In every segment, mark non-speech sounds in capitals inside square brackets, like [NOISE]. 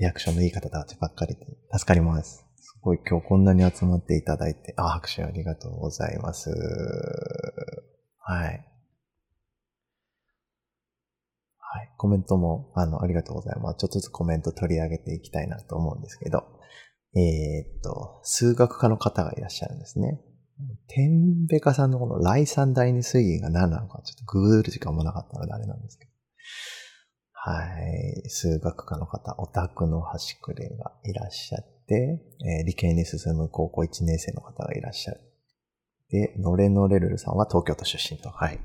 リアクションのいい方たちばっかりで助かります。すごい今日こんなに集まっていただいて、あ、拍手ありがとうございます。はい。はい。コメントも、あの、ありがとうございます。ちょっとずつコメント取り上げていきたいなと思うんですけど、えー、っと、数学科の方がいらっしゃるんですね。天ベカさんのこの来三第二水銀が何なのかちょっとググる時間もなかったのであれなんですけど。はい。数学科の方、オタクの端くれがいらっしゃって、えー、理系に進む高校1年生の方がいらっしゃる。で、ノレノレルルさんは東京都出身と。はい。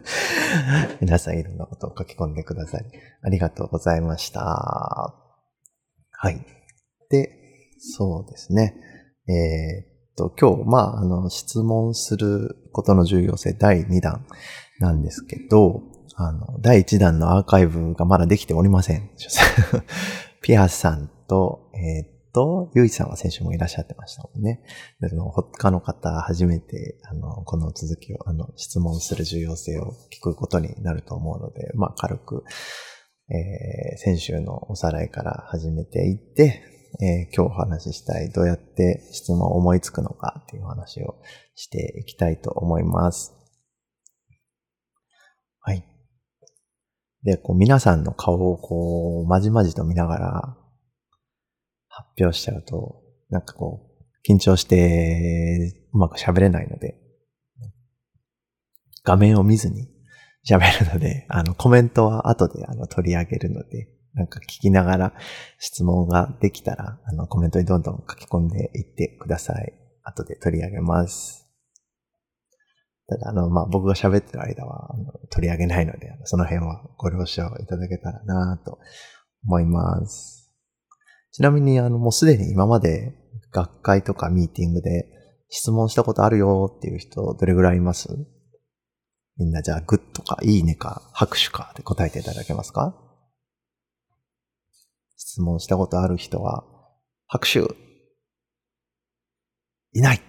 [LAUGHS] 皆さんいろんなことを書き込んでください。ありがとうございました。はい。で、そうですね。えー、と、今日、まあ、あの、質問することの重要性第2弾なんですけど、あの、第1弾のアーカイブがまだできておりません。[LAUGHS] ピアスさんと、えー、っと、ゆいさんは先週もいらっしゃってましたもんね。でその他の方、初めて、あの、この続きを、あの、質問する重要性を聞くことになると思うので、まあ、軽く、えー、先週のおさらいから始めていって、えー、今日お話ししたい、どうやって質問を思いつくのかっていう話をしていきたいと思います。はい。で、こう皆さんの顔をこう、まじまじと見ながら発表しちゃうと、なんかこう、緊張してうまく喋れないので、画面を見ずに喋るので、あの、コメントは後であの取り上げるので、なんか聞きながら質問ができたら、あの、コメントにどんどん書き込んでいってください。後で取り上げます。ただ、あの、まあ、僕が喋ってる間は、あの取り上げないので、その辺はご了承いただけたらなと思います。ちなみに、あの、もうすでに今まで学会とかミーティングで質問したことあるよっていう人、どれぐらいいます？みんなじゃあ、グッドか、いいねか、拍手かで答えていただけますか？質問したことある人は、拍手！いない！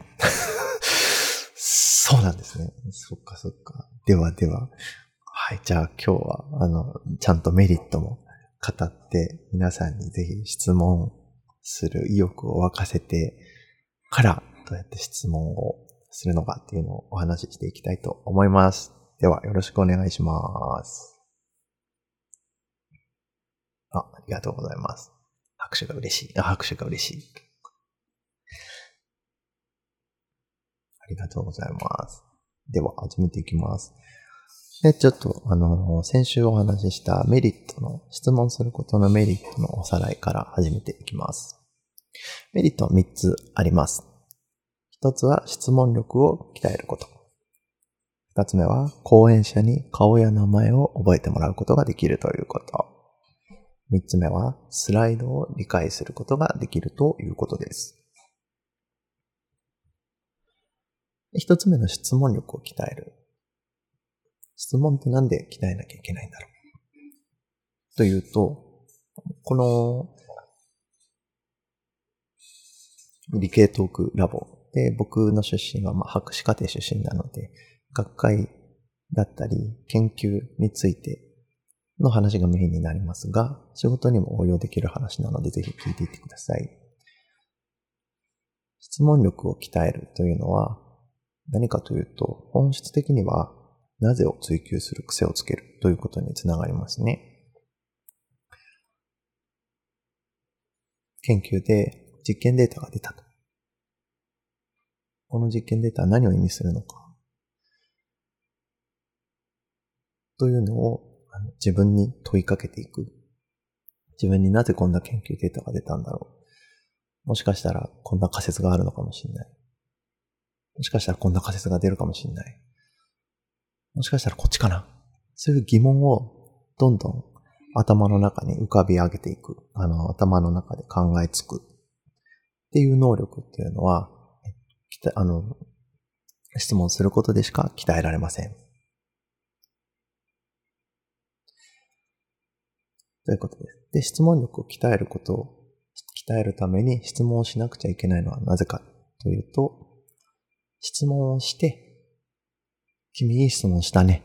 そうなんですね。そっかそっか。ではでは。はい。じゃあ今日は、あの、ちゃんとメリットも語って、皆さんにぜひ質問する意欲を沸かせてから、どうやって質問をするのかっていうのをお話ししていきたいと思います。では、よろしくお願いします。あ、ありがとうございます。拍手が嬉しい。拍手が嬉しい。ありがとうございます。では、始めていきます。で、ちょっと、あの、先週お話ししたメリットの、質問することのメリットのおさらいから始めていきます。メリット3つあります。1つは質問力を鍛えること。2つ目は講演者に顔や名前を覚えてもらうことができるということ。三つ目は、スライドを理解することができるということです。一つ目の質問力を鍛える。質問ってなんで鍛えなきゃいけないんだろうというと、この理系トークラボで僕の出身はまあ博士課程出身なので、学会だったり研究についての話がメインになりますが、仕事にも応用できる話なのでぜひ聞いていってください。質問力を鍛えるというのは何かというと、本質的にはなぜを追求する癖をつけるということにつながりますね。研究で実験データが出たと。この実験データは何を意味するのか。というのを自分に問いかけていく。自分になぜこんな研究データが出たんだろう。もしかしたらこんな仮説があるのかもしれない。もしかしたらこんな仮説が出るかもしれない。もしかしたらこっちかな。そういう疑問をどんどん頭の中に浮かび上げていく。あの、頭の中で考えつく。っていう能力っていうのは、あの、質問することでしか鍛えられません。ということです。で、質問力を鍛えることを、鍛えるために質問をしなくちゃいけないのはなぜかというと、質問をして、君いい質問したね。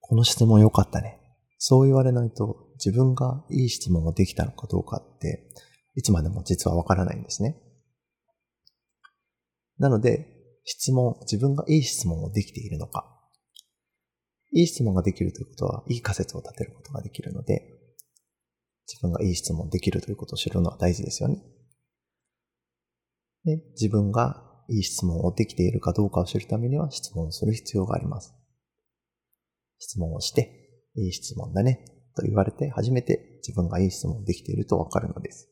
この質問良かったね。そう言われないと自分がいい質問ができたのかどうかって、いつまでも実はわからないんですね。なので、質問、自分がいい質問をできているのか。いい質問ができるということは、いい仮説を立てることができるので、自分がいい質問できるということを知るのは大事ですよね。で自分がいい質問をできているかどうかを知るためには質問する必要があります。質問をして、いい質問だね、と言われて初めて自分がいい質問できているとわかるのです。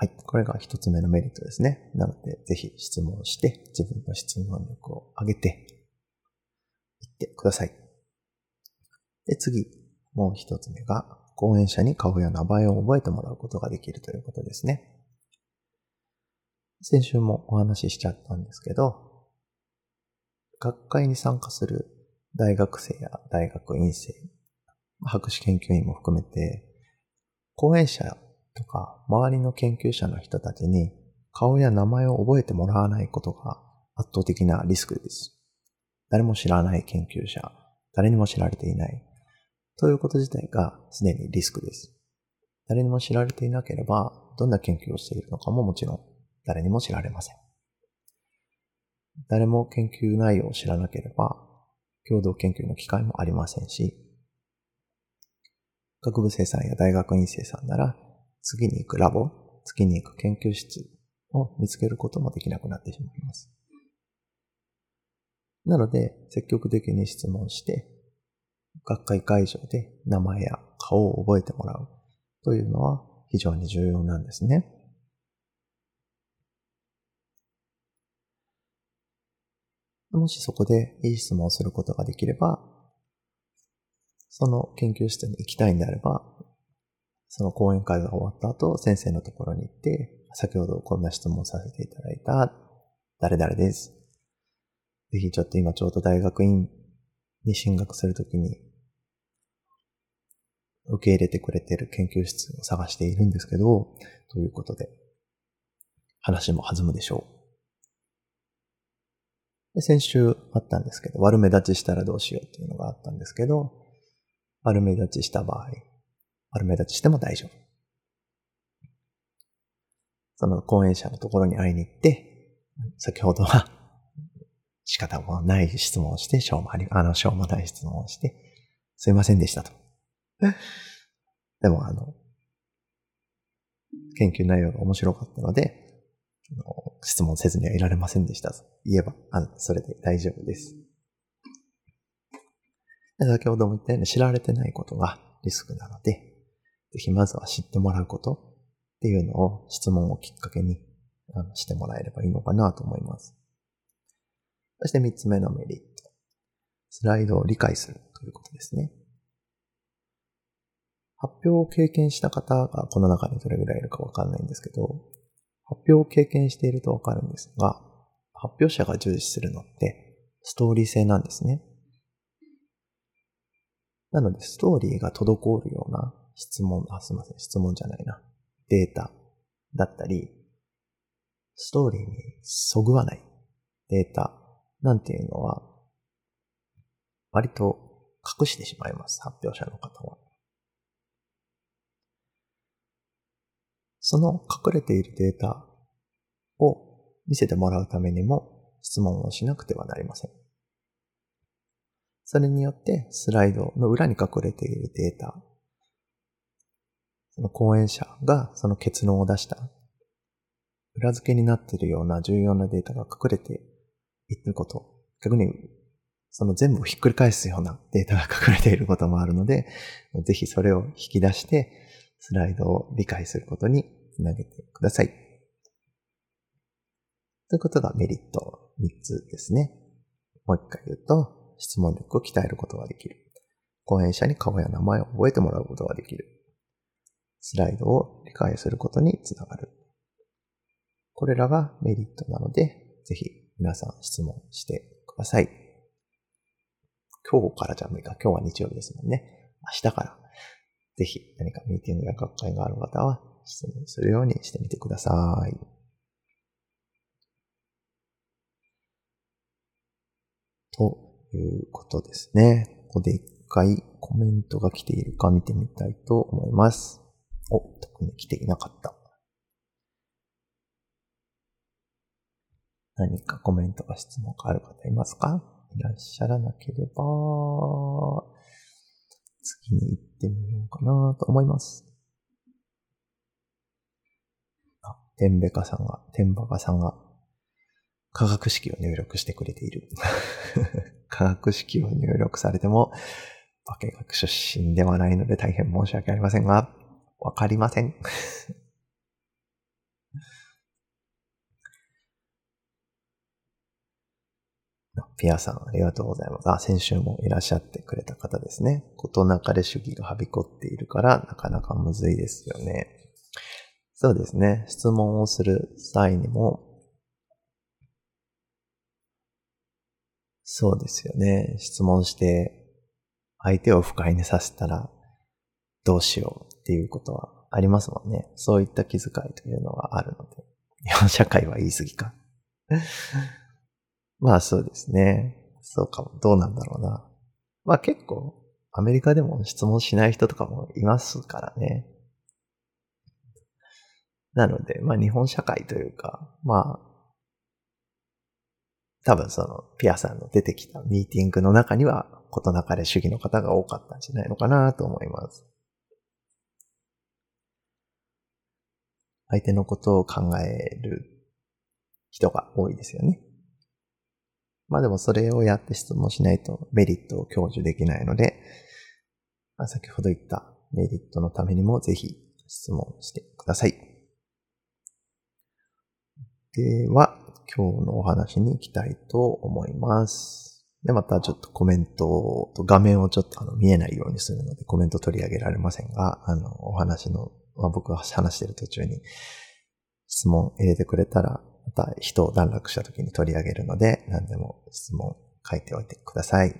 はい。これが一つ目のメリットですね。なので、ぜひ質問して、自分の質問力を上げていってください。で、次、もう一つ目が、講演者に顔や名前を覚えてもらうことができるということですね。先週もお話ししちゃったんですけど、学会に参加する大学生や大学院生、博士研究員も含めて、講演者とか、周りの研究者の人たちに顔や名前を覚えてもらわないことが圧倒的なリスクです。誰も知らない研究者、誰にも知られていない。ということ自体がすでにリスクです。誰にも知られていなければ、どんな研究をしているのかももちろん誰にも知られません。誰も研究内容を知らなければ、共同研究の機会もありませんし、学部生さんや大学院生さんなら、次に行くラボ、次に行く研究室を見つけることもできなくなってしまいます。なので、積極的に質問して、学会会場で名前や顔を覚えてもらうというのは非常に重要なんですね。もしそこでいい質問をすることができれば、その研究室に行きたいんであれば、その講演会が終わった後、先生のところに行って、先ほどこんな質問させていただいた、誰々です。ぜひちょっと今ちょうど大学院に進学するときに、受け入れてくれてる研究室を探しているんですけど、ということで、話も弾むでしょう。で先週あったんですけど、悪目立ちしたらどうしようっていうのがあったんですけど、悪目立ちした場合、悪目立ちしても大丈夫。その講演者のところに会いに行って、先ほどは仕方もない質問をして、しょうもあり、あの、しょうもない質問をして、すいませんでしたと。でも、あの、研究内容が面白かったので、質問せずにはいられませんでしたと言えば、あ、それで大丈夫です。で先ほども言ったように知られてないことがリスクなので、ぜひまずは知ってもらうことっていうのを質問をきっかけにあのしてもらえればいいのかなと思います。そして三つ目のメリット。スライドを理解するということですね。発表を経験した方がこの中にどれぐらいいるかわかんないんですけど、発表を経験しているとわかるんですが、発表者が重視するのってストーリー性なんですね。なので、ストーリーが滞るような質問、あ、すいません、質問じゃないな。データだったり、ストーリーにそぐわないデータなんていうのは、割と隠してしまいます、発表者の方は。その隠れているデータを見せてもらうためにも質問をしなくてはなりません。それによってスライドの裏に隠れているデータその講演者がその結論を出した裏付けになっているような重要なデータが隠れていること、逆にその全部をひっくり返すようなデータが隠れていることもあるので、ぜひそれを引き出してスライドを理解することにつなげてください。ということがメリット3つですね。もう一回言うと、質問力を鍛えることができる。講演者に顔や名前を覚えてもらうことができる。スライドを理解することにつながる。これらがメリットなので、ぜひ皆さん質問してください。今日からじゃ無理か。今日は日曜日ですもんね。明日から、ぜひ何かミーティングや学会がある方は質問するようにしてみてください。ということですね。ここで一回コメントが来ているか見てみたいと思います。お、特に来ていなかった。何かコメントか質問がある方いますか？いらっしゃらなければ、次に行ってみようかなと思います。あ、てんべかさんが、てんばかさんが、科学式を入力してくれている。[LAUGHS] 科学式を入力されても、化学出身ではないので大変申し訳ありませんが、わかりません。[LAUGHS] ピアさん、ありがとうございます。あ、先週もいらっしゃってくれた方ですね。ことなかれ主義がはびこっているから、なかなかむずいですよね。そうですね。質問をする際にも、そうですよね。質問して、相手を不快にさせたら、どうしようっていうことはありますもんね。そういった気遣いというのはあるので。日 [LAUGHS] 本社会は言い過ぎか。[LAUGHS] まあそうですね。そうかも。どうなんだろうな。まあ結構、アメリカでも質問しない人とかもいますからね。なので、まあ日本社会というか、まあ、多分その、ピアさんの出てきたミーティングの中には、ことなかれ主義の方が多かったんじゃないのかなと思います。相手のことを考える人が多いですよね。まあでもそれをやって質問しないとメリットを享受できないので、まあ、先ほど言ったメリットのためにもぜひ質問してください。では、今日のお話に行きたいと思います。で、またちょっとコメントと画面をちょっとあの見えないようにするのでコメント取り上げられませんが、あの、お話の、まあ、僕が話している途中に質問入れてくれたらまた人を段落した時に取り上げるので、何でも質問書いておいてください。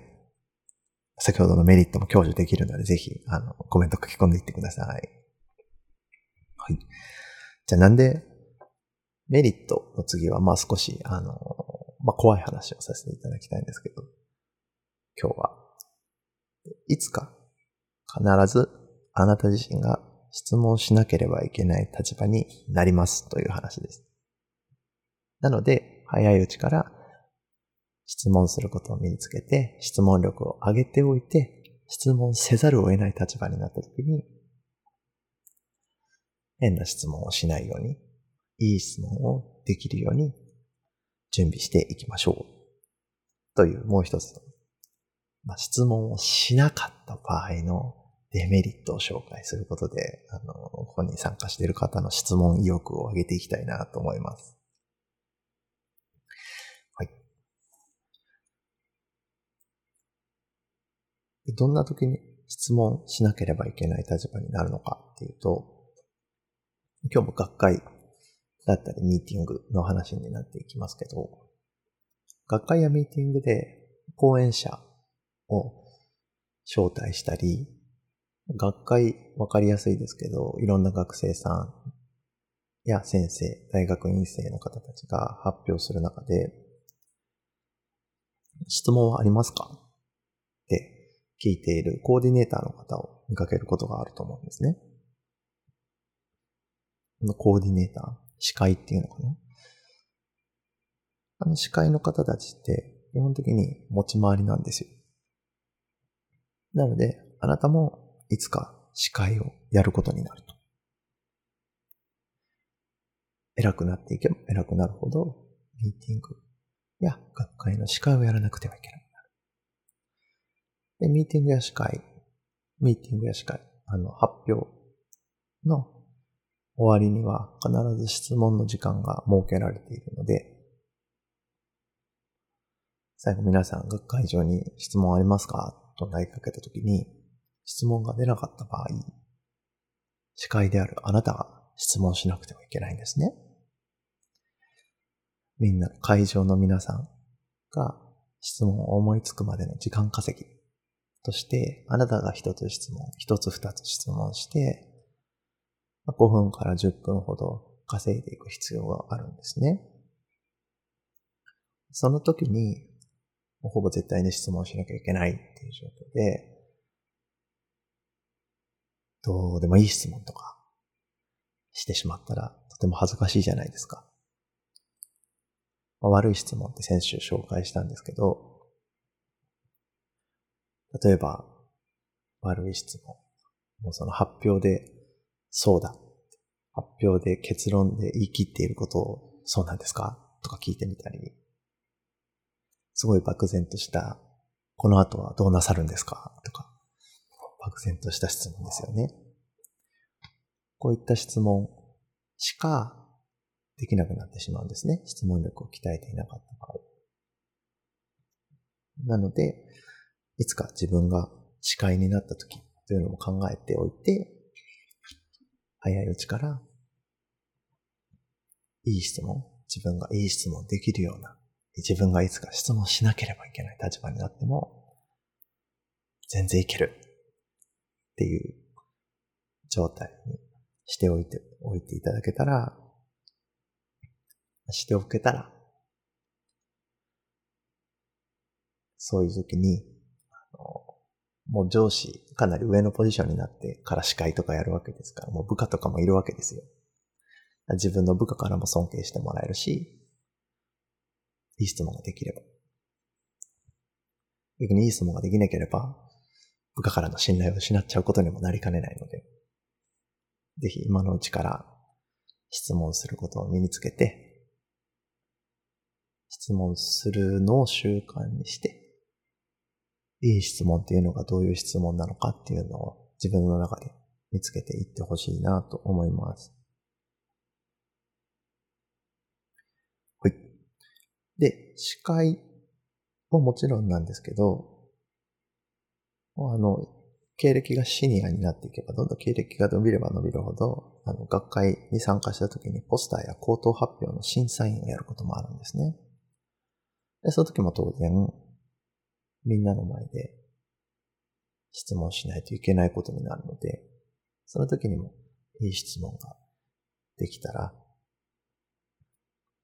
先ほどのメリットも享受できるので、ぜひ、あの、コメント書き込んでいってください。はい。じゃあなんで、メリットの次は、まあ少し、あの、まあ怖い話をさせていただきたいんですけど、今日は、いつか必ずあなた自身が質問しなければいけない立場になりますという話です。なので、早いうちから質問することを身につけて、質問力を上げておいて、質問せざるを得ない立場になった時に、変な質問をしないように、いい質問をできるように準備していきましょう。というもう一つの、まあ、質問をしなかった場合のデメリットを紹介することで、あの、ここに参加している方の質問意欲を上げていきたいなと思います。はいどんな時に質問しなければいけない立場になるのかっていうと、今日も学会だったりミーティングの話になっていきますけど、学会やミーティングで講演者を招待したり、学会わかりやすいですけど、いろんな学生さんや先生、大学院生の方たちが発表する中で、質問はありますか？って聞いているコーディネーターの方を見かけることがあると思うんですね。のコーディネーター、司会っていうのかな？あの司会の方たちって基本的に持ち回りなんですよ。なので、あなたもいつか司会をやることになると。偉くなっていけば偉くなるほど、ミーティングや学会の司会をやらなくてはいけない。で、ミーティングや司会、ミーティングや司会、あの、発表の終わりには必ず質問の時間が設けられているので、最後皆さんが会場に質問ありますかと投げかけたときに、質問が出なかった場合、司会であるあなたが質問しなくてはいけないんですね。みんな、会場の皆さんが質問を思いつくまでの時間稼ぎとして、あなたが一つ質問、一つ二つ質問して、5分から10分ほど稼いでいく必要があるんですね。その時に、ほぼ絶対に質問しなきゃいけないっていう状況で、どうでもいい質問とかしてしまったらとても恥ずかしいじゃないですか。まあ、悪い質問って先週紹介したんですけど、例えば、悪い質問。もうその発表で、そうだ。発表で結論で言い切っていることを、そうなんですか？とか聞いてみたり、すごい漠然とした、この後はどうなさるんですか？とか、漠然とした質問ですよね。こういった質問しかできなくなってしまうんですね。質問力を鍛えていなかった場合。なので、いつか自分が司会になった時というのも考えておいて、早いうちから、いい質問、自分がいい質問できるような、自分がいつか質問しなければいけない立場になっても、全然いけるっていう状態にしておいて、おいていただけたら、しておけたら、そういう時に、もう上司、かなり上のポジションになってから司会とかやるわけですから、もう部下とかもいるわけですよ。自分の部下からも尊敬してもらえるし、いい質問ができれば。逆にいい質問ができなければ、部下からの信頼を失っちゃうことにもなりかねないので、ぜひ今のうちから質問することを身につけて、質問するのを習慣にして、いい質問っていうのがどういう質問なのかっていうのを自分の中で見つけていってほしいなと思います。はい。で、司会ももちろんなんですけど、あの、経歴がシニアになっていけば、どんどん経歴が伸びれば伸びるほど、あの、学会に参加した時にポスターや口頭発表の審査員をやることもあるんですね。で、その時も当然、みんなの前で質問しないといけないことになるので、その時にもいい質問ができたら、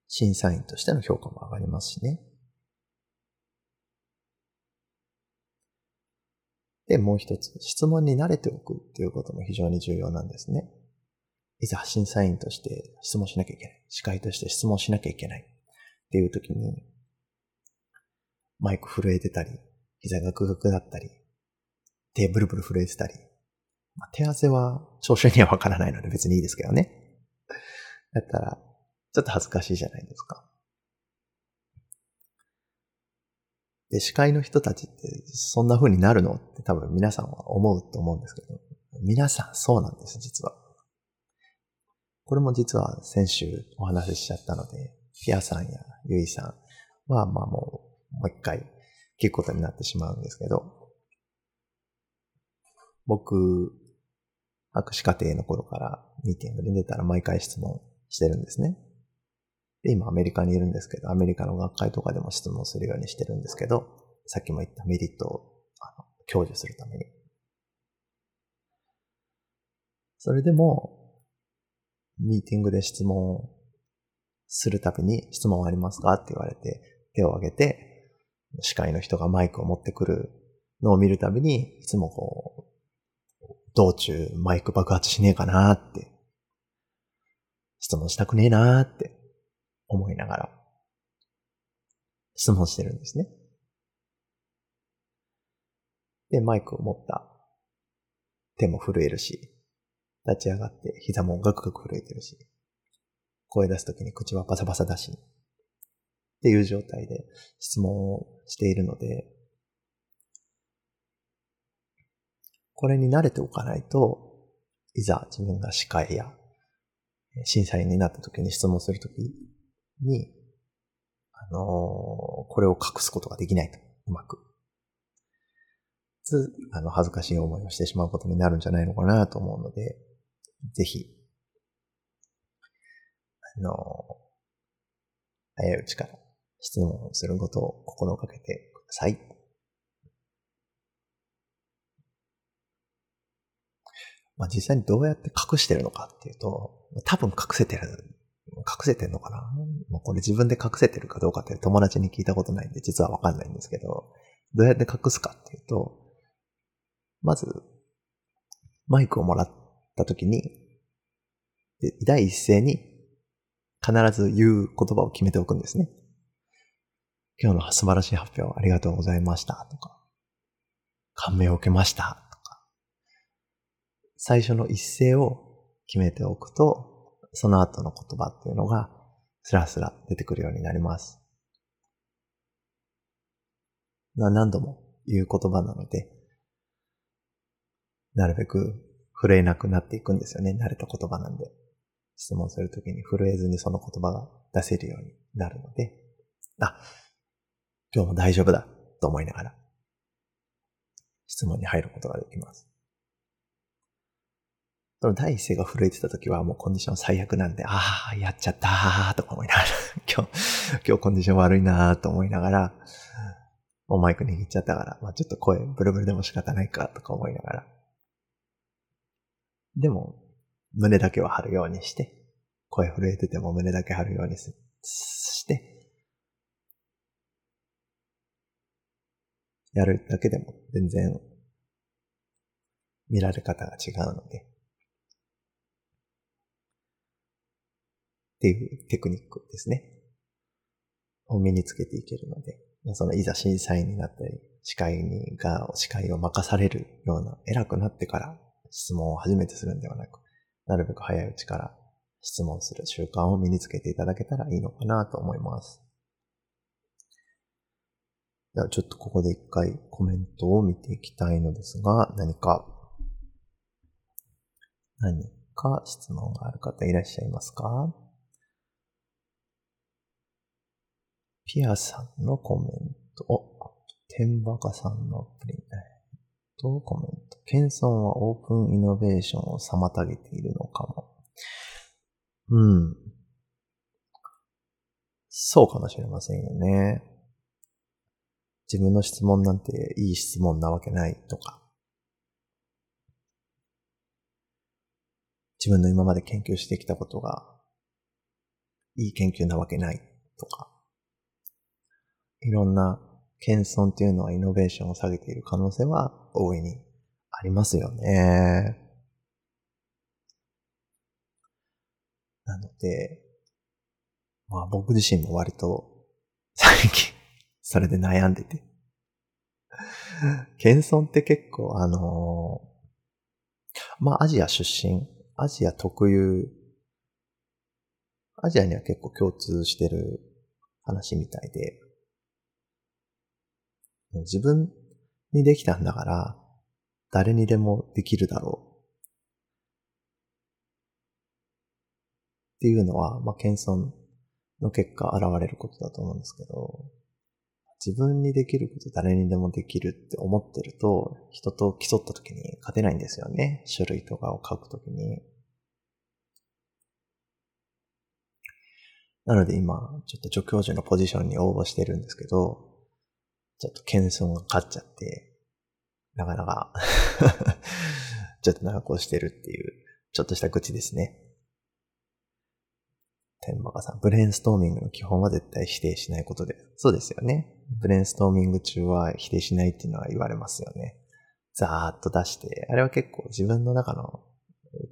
審査員としての評価も上がりますしね。で、もう一つ、質問に慣れておくっていうことも非常に重要なんですね。いざ審査員として質問しなきゃいけない。司会として質問しなきゃいけない。っていう時に、マイク震えてたり、膝がグググだったり、手ブルブル震えてたり、まあ、手汗は聴衆にはわからないので別にいいですけどね。だったら、ちょっと恥ずかしいじゃないですか。で、司会の人たちってそんな風になるのって多分皆さんは思うと思うんですけど、皆さんそうなんです、実は。これも実は先週お話ししちゃったので、ピアさんやユイさんはまあもうもう一回聞くことになってしまうんですけど、僕、博士課程の頃からミーティングで出たら毎回質問してるんですね。で、今アメリカにいるんですけど、アメリカの学会とかでも質問するようにしてるんですけど、さっきも言ったメリットをあの享受するために。それでも、ミーティングで質問するたびに質問ありますか？って言われて、手を挙げて、司会の人がマイクを持ってくるのを見るたびに、いつもこう、道中マイク爆発しねえかなって、質問したくねえなって思いながら、質問してるんですね。で、マイクを持った手も震えるし、立ち上がって膝もガクガク震えてるし、声出すときに口はパサパサだし、っていう状態で質問をしているので、これに慣れておかないと、いざ自分が司会や審査員になった時に質問するときに、あのー、これを隠すことができないと、うまく。つ、あの、恥ずかしい思いをしてしまうことになるんじゃないのかなと思うので、ぜひ、あのー、早いうちから質問することを心がけてください。まあ、実際にどうやって隠してるのかっていうと、多分隠せてる、隠せてるのかな？もうこれ自分で隠せてるかどうかって友達に聞いたことないんで実はわかんないんですけど、どうやって隠すかっていうと、まず、マイクをもらった時に、で第一声に必ず言う言葉を決めておくんですね。今日の素晴らしい発表ありがとうございましたとか、感銘を受けましたとか、最初の一声を決めておくと、その後の言葉っていうのがスラスラ出てくるようになります。何度も言う言葉なので、なるべく震えなくなっていくんですよね。慣れた言葉なんで。質問するときに震えずにその言葉が出せるようになるので、あ、今日も大丈夫だと思いながら、質問に入ることができます。その第一声が震えてた時はもうコンディション最悪なんで、ああ、やっちゃったーとか思いながら、[LAUGHS] 今日、今日コンディション悪いなーと思いながら、もうマイク握っちゃったから、まあちょっと声ブルブルでも仕方ないかとか思いながら。でも、胸だけは張るようにして、声震えてても胸だけ張るようにして、やるだけでも全然見られ方が違うので、っていうテクニックですね。を身につけていけるので、そのいざ審査員になったり、司会にが、司会を任されるような偉くなってから質問を初めてするんではなく、なるべく早いうちから質問する習慣を身につけていただけたらいいのかなと思います。ではちょっとここで一回コメントを見ていきたいのですが、何か、何か質問がある方いらっしゃいますか？ピアさんのコメント、お、天バカさんのプリン、とコメント。謙遜はオープンイノベーションを妨げているのかも。うん。そうかもしれませんよね。自分の質問なんていい質問なわけないとか。自分の今まで研究してきたことがいい研究なわけないとか。いろんな謙遜っていうのはイノベーションを下げている可能性は大いにありますよね。なので、まあ僕自身も割と最近それで悩んでて。謙遜って結構あのまあアジア出身、アジア特有、アジアには結構共通してる話みたいで、自分にできたんだから、誰にでもできるだろう。っていうのは、まあ、謙遜の結果現れることだと思うんですけど、自分にできること誰にでもできるって思ってると、人と競った時に勝てないんですよね。書類とかを書くときに。なので今、ちょっと助教授のポジションに応募してるんですけど、ちょっと謙遜が勝っちゃって、なかなか [LAUGHS] ちょっと長くしてるっていう、ちょっとした愚痴ですね。天馬さん、ブレインストーミングの基本は絶対否定しないことで。そうですよね。ブレインストーミング中は否定しないっていうのは言われますよね。ザーッと出して、あれは結構自分の中の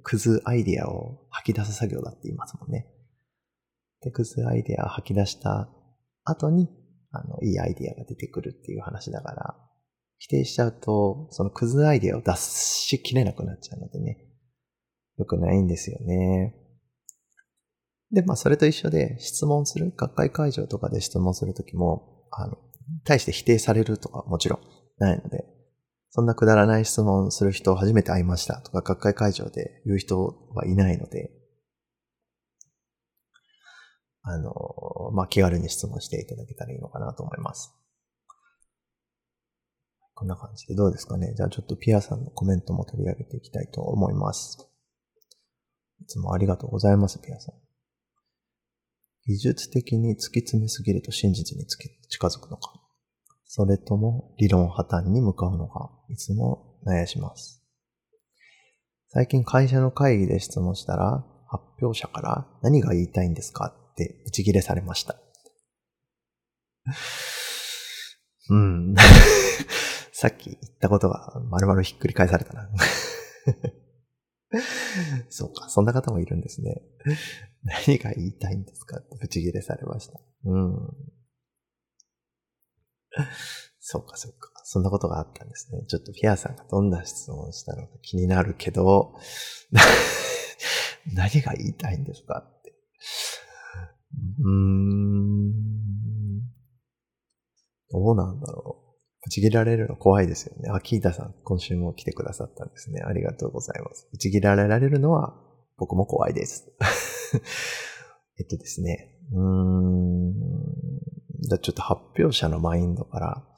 クズアイディアを吐き出す作業だって言いますもんね。で、クズアイディアを吐き出した後にあの、いいアイディアが出てくるっていう話だから、否定しちゃうと、そのクズアイディアを出しきれなくなっちゃうのでね、よくないんですよね。で、まあ、それと一緒で質問する、学会会場とかで質問するときも、あの、対して否定されるとかもちろんないので、そんなくだらない質問する人初めて会いましたとか、学会会場で言う人はいないので、あの、まあ、気軽に質問していただけたらいいのかなと思います。こんな感じでどうですかね？じゃあちょっとピアさんのコメントも取り上げていきたいと思います。いつもありがとうございます、ピアさん。技術的に突き詰めすぎると真実に近づくのか。それとも理論破綻に向かうのか。いつも悩します。最近会社の会議で質問したら、発表者から何が言いたいんですか？って打ち切れされました。うん。[LAUGHS] さっき言ったことが丸々ひっくり返されたな。[LAUGHS] そうか、そんな方もいるんですね。[LAUGHS] 何が言いたいんですかってブチギレされました。うん。そうか、そうか。そんなことがあったんですね。ちょっとピアさんがどんな質問をしたのか気になるけど、[LAUGHS] 何が言いたいんですかって。うーん。どうなんだろう。ぶち切られるの怖いですよね。あ、キータさん、今週も来てくださったんですね。ありがとうございます。ぶち切られられるのは僕も怖いです。[LAUGHS] えっとですね。うーん。じゃちょっと発表者のマインドから、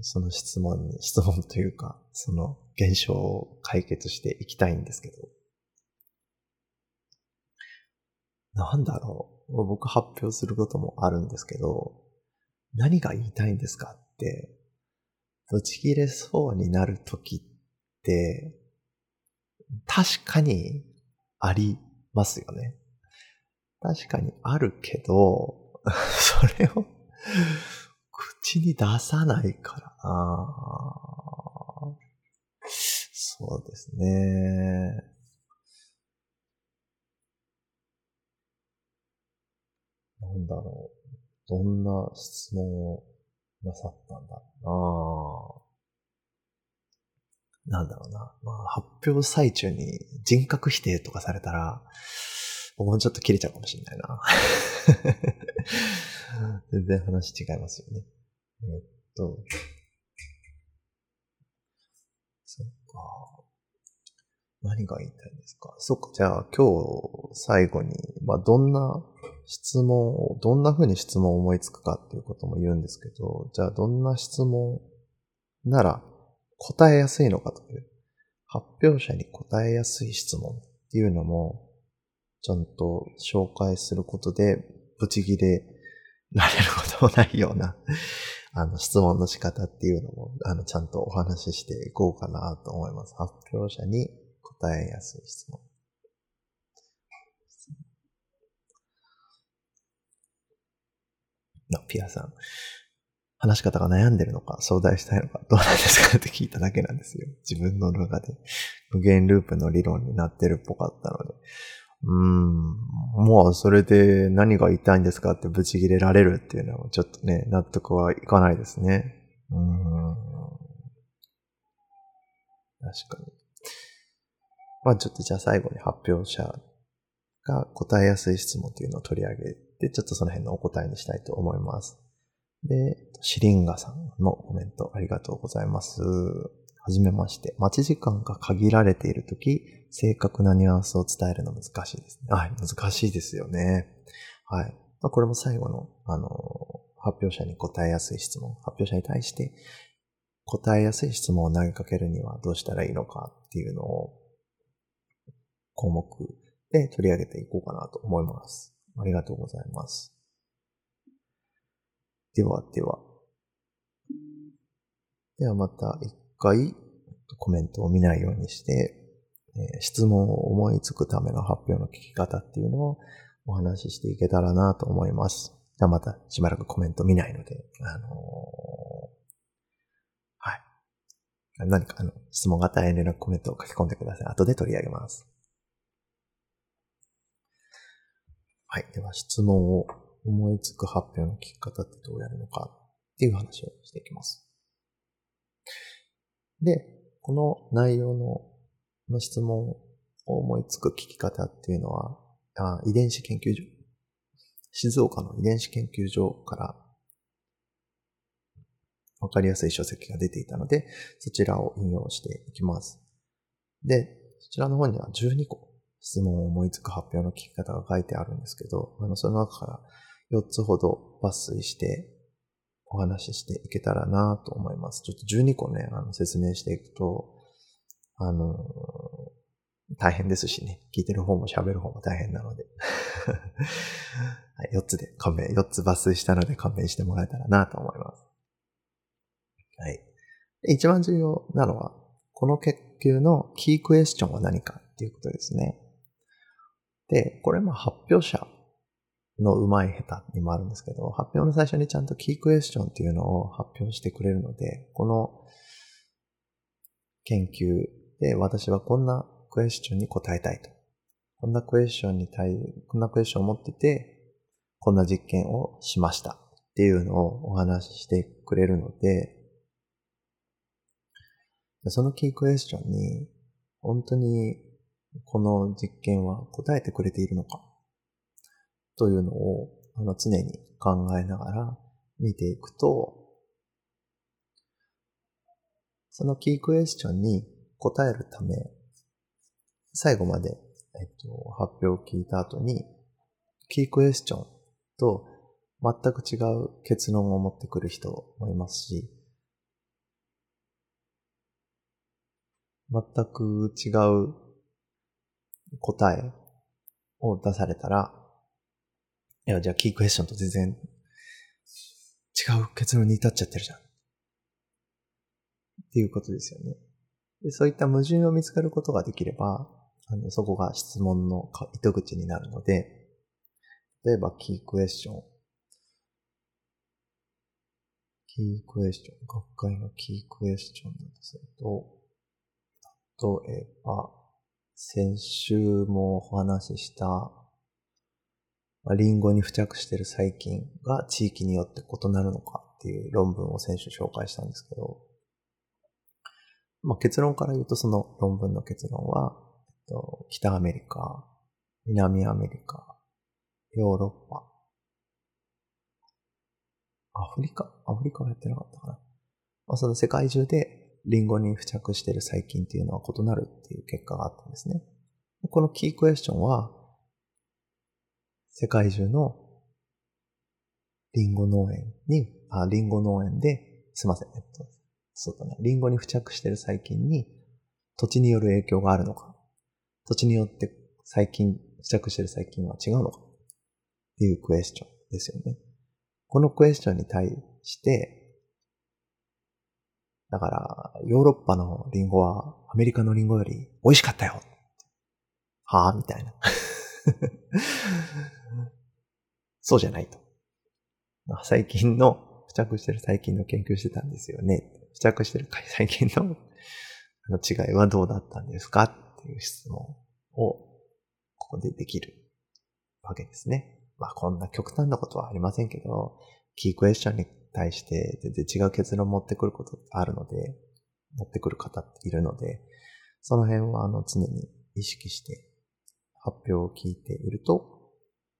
その質問に、質問というか、その現象を解決していきたいんですけど。なんだろう。僕発表することもあるんですけど、何が言いたいんですかって、ぶち切れそうになるときって、確かにありますよね。確かにあるけど、[LAUGHS] それを口に出さないからなそうですね。なんだろう。どんな質問をなさったんだろうななんだろうな。まあ、発表最中に人格否定とかされたら、僕もちょっと切れちゃうかもしれないな。[LAUGHS] 全然話違いますよね。えっと。そっか。何が言いたいんですか？そっか。じゃあ今日最後に、まあどんな質問を、どんな風に質問を思いつくかっていうことも言うんですけど、じゃあどんな質問なら答えやすいのかという、発表者に答えやすい質問っていうのも、ちゃんと紹介することで、ブチギレられることもないような [LAUGHS] あの、質問の仕方っていうのも、あの、ちゃんとお話ししていこうかなと思います。発表者に答えやすい質問。の、ピアさん。話し方が悩んでるのか、相談したいのか、どうなんですかって聞いただけなんですよ。自分の中で無限ループの理論になってるっぽかったので。うーん、もうそれで何が言いたいんですかってブチ切れられるっていうのはちょっとね、納得はいかないですね。うーん。確かに。まあちょっとじゃあ最後に発表者が答えやすい質問っていうのを取り上げで、ちょっとその辺のお答えにしたいと思います。で、シリンガさんのコメントありがとうございます。はじめまして。待ち時間が限られているとき、正確なニュアンスを伝えるの難しいですね。はい、難しいですよね。はい。まあ、これも最後の、あの、発表者に答えやすい質問、発表者に対して答えやすい質問を投げかけるにはどうしたらいいのかっていうのを項目で取り上げていこうかなと思います。ありがとうございます。ではでは。ではまた一回コメントを見ないようにして、え、質問を思いつくための発表の聞き方っていうのをお話ししていけたらなと思います。じゃあまたしばらくコメント見ないので、あのー、はい。何かあの質問があったら遠慮なコメントを書き込んでください。後で取り上げます。はい。では質問を思いつく発表の聞き方ってどうやるのかっていう話をしていきます。で、この内容のの質問を思いつく聞き方っていうのは、あ遺伝子研究所、静岡の遺伝子研究所からわかりやすい書籍が出ていたので、そちらを引用していきます。で、そちらの方には12個質問を思いつく発表の聞き方が書いてあるんですけど、あの、その中から4つほど抜粋してお話ししていけたらなと思います。ちょっと12個ね、あの、説明していくと、あの大変ですしね、聞いてる方も喋る方も大変なので [LAUGHS] はい、4つで勘弁、4つ抜粋したので勘弁してもらえたらなと思います。はい。一番重要なのは、この研究のキークエスチョンは何かっていうことですね。で、これも発表者の上手い下手にもあるんですけど、発表の最初にちゃんとキークエスチョンっていうのを発表してくれるので、この研究で私はこんなクエスチョンに答えたいと。こんなクエスチョンに対、こんなクエスチョンを持ってて、こんな実験をしましたっていうのをお話ししてくれるので、そのキークエスチョンに、本当にこの実験は答えてくれているのか？というのをあの常に考えながら見ていくと、そのキークエスチョンに答えるため、最後まで、えっと、発表を聞いた後に、キークエスチョンと全く違う結論を持ってくる人もいますし、全く違う答えを出されたら、いや、じゃあキークエスチョンと全然違う結論に至っちゃってるじゃん。っていうことですよね。でそういった矛盾を見つかることができれば、あのそこが質問の糸口になるので、例えばキークエスチョン。キークエスチョン。学会のキークエスチョンだとすると、例えば、先週もお話しした、リンゴに付着している細菌が地域によって異なるのかっていう論文を先週紹介したんですけど、まあ、結論から言うとその論文の結論は、えっと、北アメリカ、南アメリカ、ヨーロッパ、アフリカ？アフリカはやってなかったかな。まあ、その世界中でリンゴに付着している細菌っていうのは異なるっていう結果があったんですね。このキークエスチョンは、世界中のリンゴ農園に、あ、リンゴ農園で、すいません、えっと、そうだな、リンゴに付着している細菌に土地による影響があるのか、土地によって細菌、付着している細菌は違うのかっていうクエスチョンですよね。このクエスチョンに対して、だから、ヨーロッパのリンゴはアメリカのリンゴより美味しかったよ。はぁみたいな。[LAUGHS] そうじゃないと。最近の、付着してる細菌の研究してたんですよね。付着してる細菌のあの違いはどうだったんですかっていう質問を、ここでできるわけですね。まあこんな極端なことはありませんけど、キークエスチョンに対して全然違う結論を持ってくることってあるので、持ってくる方っているので、その辺はあの常に意識して発表を聞いていると、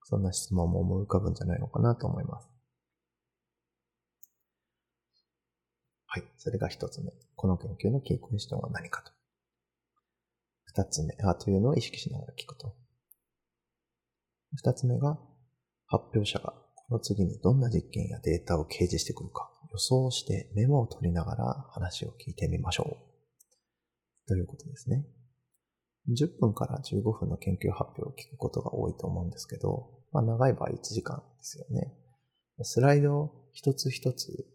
そんな質問も思い浮かぶんじゃないのかなと思います。はい。それが一つ目。この研究のキークエスチョンは何かと。二つ目、あというのを意識しながら聞くと。二つ目が、発表者がこの次にどんな実験やデータを掲示してくるか予想してメモを取りながら話を聞いてみましょう。ということですね。10分から15分の研究発表を聞くことが多いと思うんですけど、まあ長い場合1時間ですよね。スライドを一つ一つ、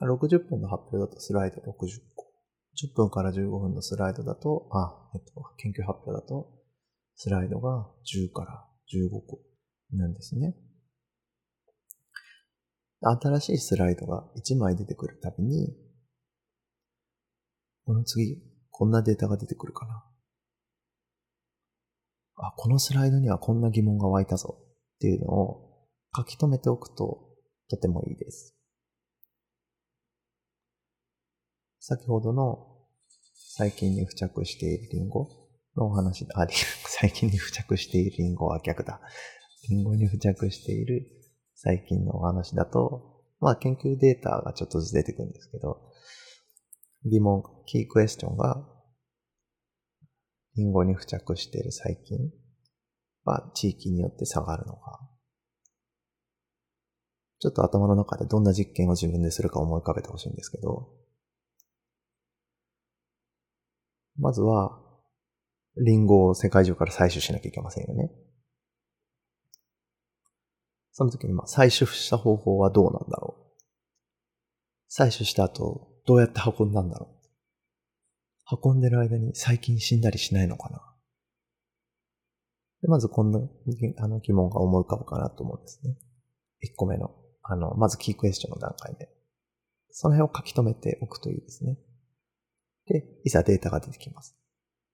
60分の発表だとスライド60個。10分から15分のスライドだと、あ、えっと、研究発表だと、スライドが10から15個なんですね。新しいスライドが1枚出てくるたびに、この次、こんなデータが出てくるかな。あ、このスライドにはこんな疑問が湧いたぞっていうのを書き留めておくととてもいいです。先ほどの最近に付着しているリンゴのお話、あ、最近に付着しているリンゴは逆だ。リンゴに付着している最近のお話だと、まあ研究データがちょっとずつ出てくるんですけど、疑問、キークエスチョンが、リンゴに付着している細菌は地域によって下がるのか、ちょっと頭の中でどんな実験を自分でするか思い浮かべてほしいんですけど、まずは、リンゴを世界中から採取しなきゃいけませんよね。その時にまあ採取した方法はどうなんだろう。採取した後、どうやって運んだんだろう。運んでる間に細菌死んだりしないのかな。でまずこんなあの疑問が思い浮かぶかなと思うんですね。1個目の、あの、まずキークエスチョンの段階で。その辺を書き留めておくといいですね。で、いざデータが出てきます。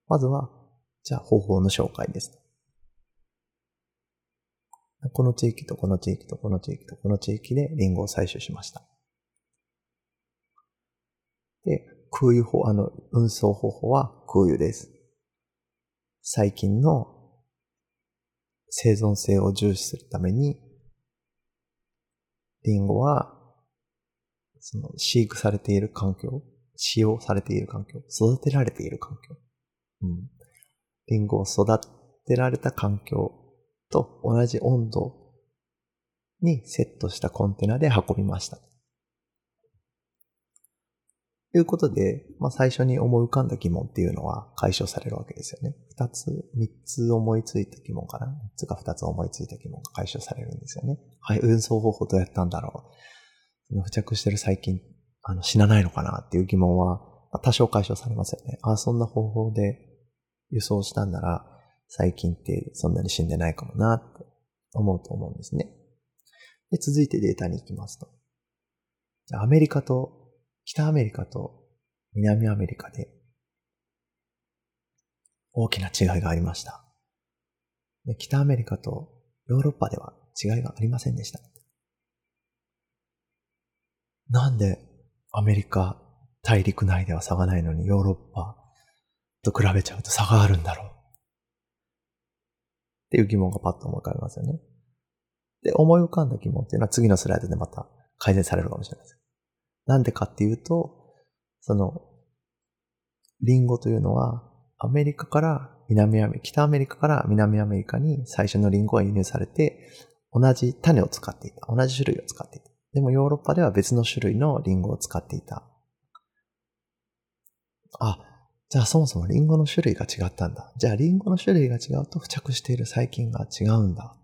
まずは、じゃあ方法の紹介です。この地域とこの地域とこの地域とこの地域でリンゴを採取しました。で、空輸法、あの、運送方法は空輸です。最近の生存性を重視するために、リンゴは、その飼育されている環境、使用されている環境、育てられている環境。うん。リンゴを育てられた環境と同じ温度にセットしたコンテナで運びました。ということで、まあ、最初に思い浮かんだ疑問っていうのは解消されるわけですよね。二つ、三つ思いついた疑問かな三つか二つ思いついた疑問が解消されるんですよね。はい、運送方法どうやったんだろう。付着してる細菌、あの、死なないのかなっていう疑問は、多少解消されますよね。あ、そんな方法で輸送したんなら、最近ってそんなに死んでないかもなって思うと思うんですね。で、続いてデータに行きますと。アメリカと、北アメリカと南アメリカで大きな違いがありました。で北アメリカとヨーロッパでは違いがありませんでした。なんでアメリカ大陸内では差がないのにヨーロッパと比べちゃうと差があるんだろう。っていう疑問がパッと思い浮かびますよね。で、思い浮かんだ疑問っていうのは次のスライドでまた改善されるかもしれません。なんでかっていうと、その、リンゴというのは、アメリカから南アメリカ、北アメリカから南アメリカに最初のリンゴが輸入されて、同じ種を使っていた。同じ種類を使っていた。でもヨーロッパでは別の種類のリンゴを使っていた。あ、じゃあそもそもリンゴの種類が違ったんだ。じゃあリンゴの種類が違うと付着している細菌が違うんだ。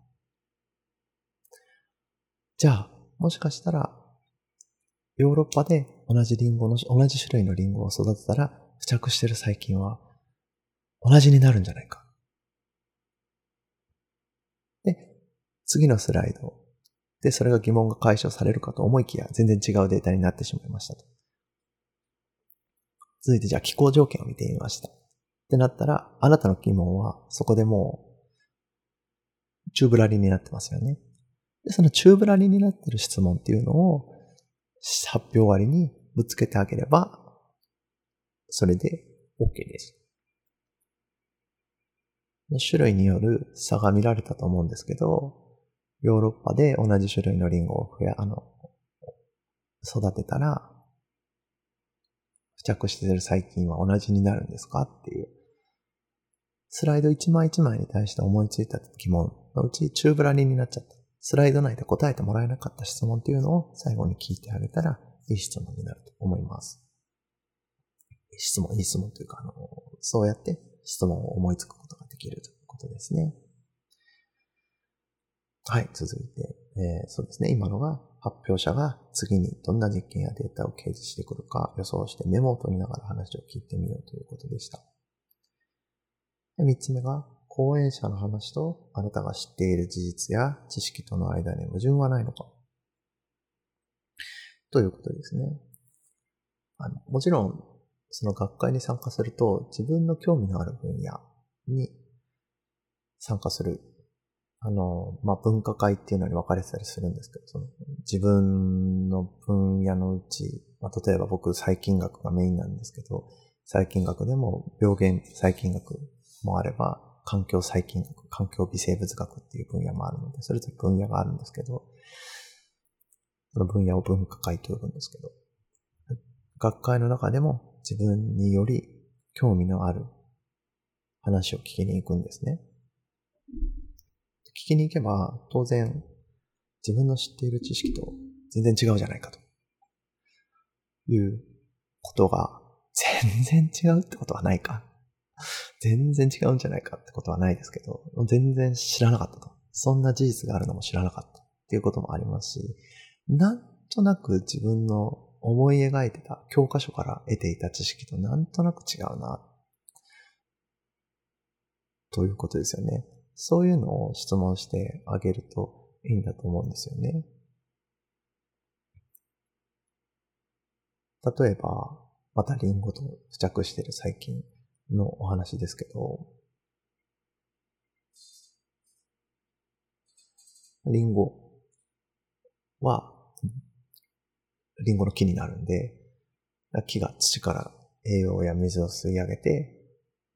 じゃあ、もしかしたら、ヨーロッパで同じリンゴの、同じ種類のリンゴを育てたら、付着している細菌は同じになるんじゃないか。で、次のスライド。で、それが疑問が解消されるかと思いきや、全然違うデータになってしまいましたと。続いてじゃあ気候条件を見てみました。ってなったら、あなたの疑問はそこでもう、チューブラリになってますよね。で、そのチューブラリになってる質問っていうのを、発表終わりにぶつけてあげれば、それで OK です。種類による差が見られたと思うんですけど、ヨーロッパで同じ種類のリンゴを増や、あの、育てたら、付着してる細菌は同じになるんですか？っていう、スライド一枚一枚に対して思いついた疑問のうち、チューブラリになっちゃった。スライド内で答えてもらえなかった質問っていうのを最後に聞いてあげたら、いい質問になると思います。質問、いい質問というか、あの、そうやって質問を思いつくことができるということですね。はい、続いて、えー、そうですね、今のが発表者が次にどんな実験やデータを掲示してくるか予想してメモを取りながら話を聞いてみようということでした。三つ目が、講演者の話とあなたが知っている事実や知識との間に矛盾はないのかということですね。あのもちろん、その学会に参加すると自分の興味のある分野に参加するあの、まあ、分科会っていうのに分かれてたりするんですけど、その自分の分野のうち、まあ、例えば僕細菌学がメインなんですけど、細菌学でも病原細菌学もあれば、環境細菌学、環境微生物学っていう分野もあるので、それぞれ分野があるんですけど、その分野を分科会と呼ぶんですけど、学会の中でも自分により興味のある話を聞きに行くんですね。聞きに行けば、当然、自分の知っている知識と全然違うじゃないかと。いうことが、全然違うってことはないか。全然違うんじゃないかってことはないですけど、全然知らなかったと。そんな事実があるのも知らなかったっていうこともありますし、なんとなく自分の思い描いてた教科書から得ていた知識となんとなく違うな。ということですよね。そういうのを質問してあげるといいんだと思うんですよね。例えば、またリンゴと付着している細菌。のお話ですけど、リンゴは、リンゴの木になるんで、木が土から栄養や水を吸い上げて、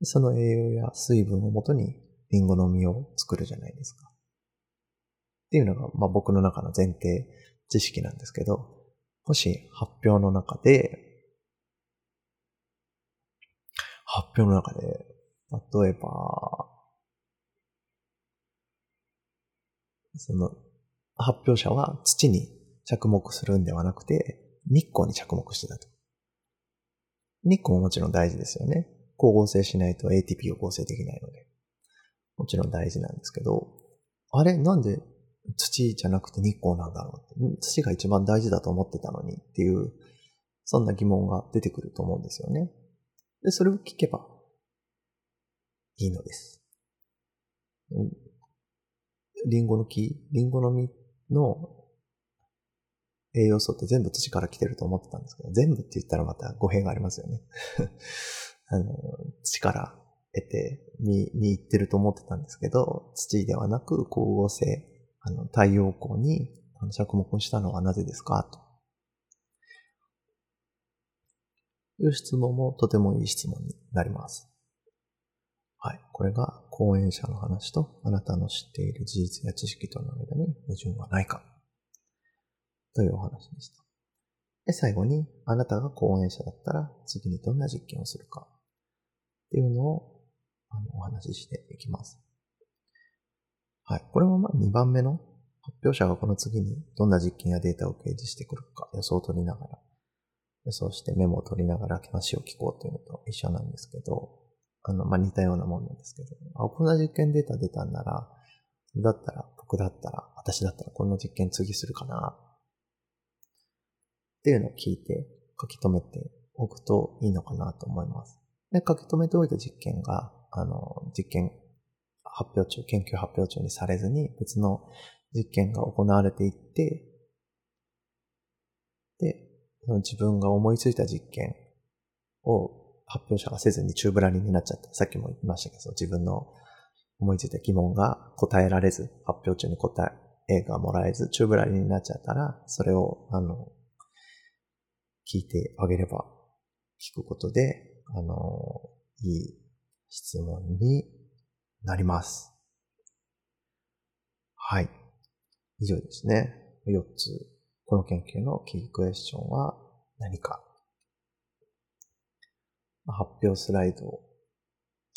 その栄養や水分をもとにリンゴの実を作るじゃないですか。っていうのが、まあ、僕の中の前提知識なんですけど、もし発表の中で、発表の中で、例えば、その、発表者は土に着目するんではなくて、日光に着目してたと。日光ももちろん大事ですよね。光合成しないと ATP を合成できないので。もちろん大事なんですけど、あれなんで土じゃなくて日光なんだろうって。土が一番大事だと思ってたのにっていう、そんな疑問が出てくると思うんですよね。で、それを聞けばいいのです。リンゴの木、リンゴの実の栄養素って全部土から来てると思ってたんですけど、全部って言ったらまた語弊がありますよね。[LAUGHS] あの、土から得て、実に行ってると思ってたんですけど、土ではなく光合成、あの、太陽光に着目したのはなぜですかと。いう質問もとてもいい質問になります。はい。これが講演者の話とあなたの知っている事実や知識との間に矛盾はないかというお話でした。で、最後にあなたが講演者だったら次にどんな実験をするかっていうのをあのお話ししていきます。はい。これもまあ2番目の発表者がこの次にどんな実験やデータを掲示してくるか予想を取りながら、予想してメモを取りながら話を聞こうというのと一緒なんですけど、あの、まあ、似たようなもんなんですけど、あ、こんな実験データ出たんなら、だったら、僕だったら、私だったらこんな実験次するかな、っていうのを聞いて書き留めておくといいのかなと思います。で、書き留めておいた実験が、あの、実験発表中、研究発表中にされずに別の実験が行われていって、で、その自分が思いついた実験を発表者がせずに宙ぶらりんになっちゃった。さっきも言いましたけど、自分の思いついた疑問が答えられず、発表中に答えがもらえず、宙ぶらりんになっちゃったら、それを、あの、聞いてあげれば、聞くことで、あの、いい質問になります。はい。以上ですね。4つ。この研究のキークエスチョンは何か。発表スライド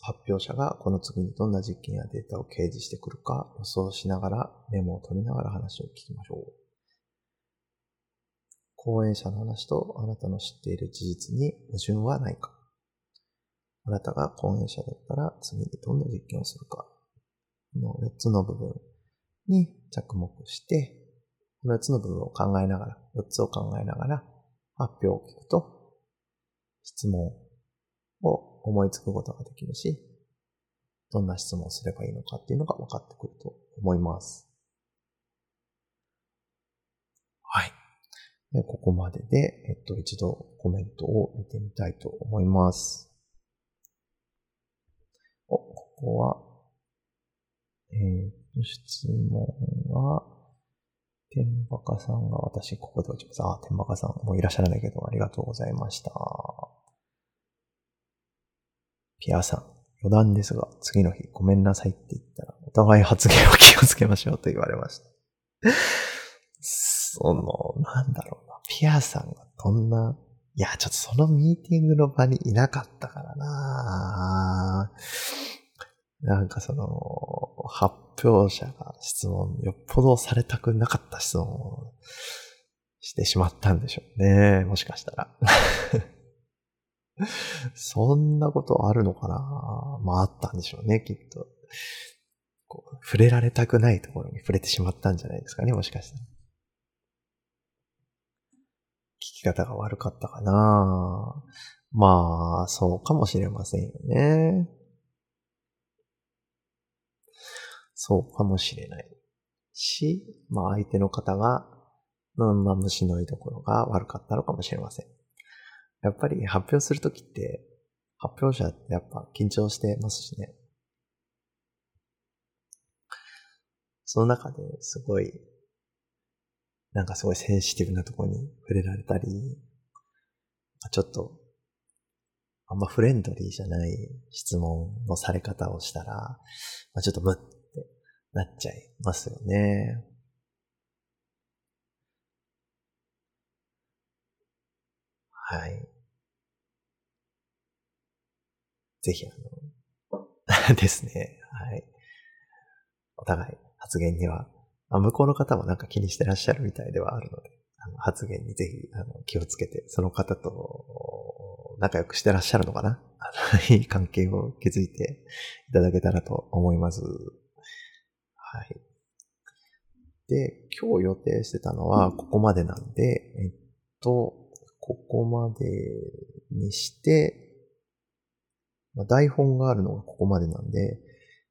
発表者がこの次にどんな実験やデータを掲示してくるか予想しながらメモを取りながら話を聞きましょう。講演者の話とあなたの知っている事実に矛盾はないかあなたが講演者だったら次にどんな実験をするかこの4つの部分に着目して、この4つの部分を考えながら、4つを考えながら発表を聞くと、質問を思いつくことができるし、どんな質問をすればいいのかっていうのが分かってくると思います。はい。ここまでで、えっと、一度コメントを見てみたいと思います。お、ここは、えー、っと、質問は、天バカさんが私、ここで落ちます。あ、天バカさん、もういらっしゃらないけど、ありがとうございました。ピアさん、余談ですが、次の日、ごめんなさいって言ったら、お互い発言を気をつけましょうと言われました。その、なんだろうな。ピアさんがどんな、いや、ちょっとそのミーティングの場にいなかったからななんかその、発表者が質問、よっぽどされたくなかった質問をしてしまったんでしょうね。もしかしたら。[LAUGHS] そんなことあるのかな？まああったんでしょうね、きっと。触れられたくないところに触れてしまったんじゃないですかね、もしかしたら。聞き方が悪かったかなまあ、そうかもしれませんよね。そうかもしれないし、まあ相手の方が、まあ虫のいいところが悪かったのかもしれません。やっぱり発表するときって、発表者ってやっぱ緊張してますしね。その中ですごい、なんかすごいセンシティブなところに触れられたり、ちょっと、あんまフレンドリーじゃない質問のされ方をしたら、まあ、ちょっとムッってなっちゃいますよね。はい。ぜひ、あの、[LAUGHS] ですね。はい。お互い発言には、あ向こうの方もなんか気にしてらっしゃるみたいではあるので、あの発言にぜひあの気をつけて、その方と仲良くしてらっしゃるのかな？[LAUGHS] いい関係を築いていただけたらと思います。はい。で、今日予定してたのはここまでなんで、えっと、ここまでにして、まあ、台本があるのがここまでなんで、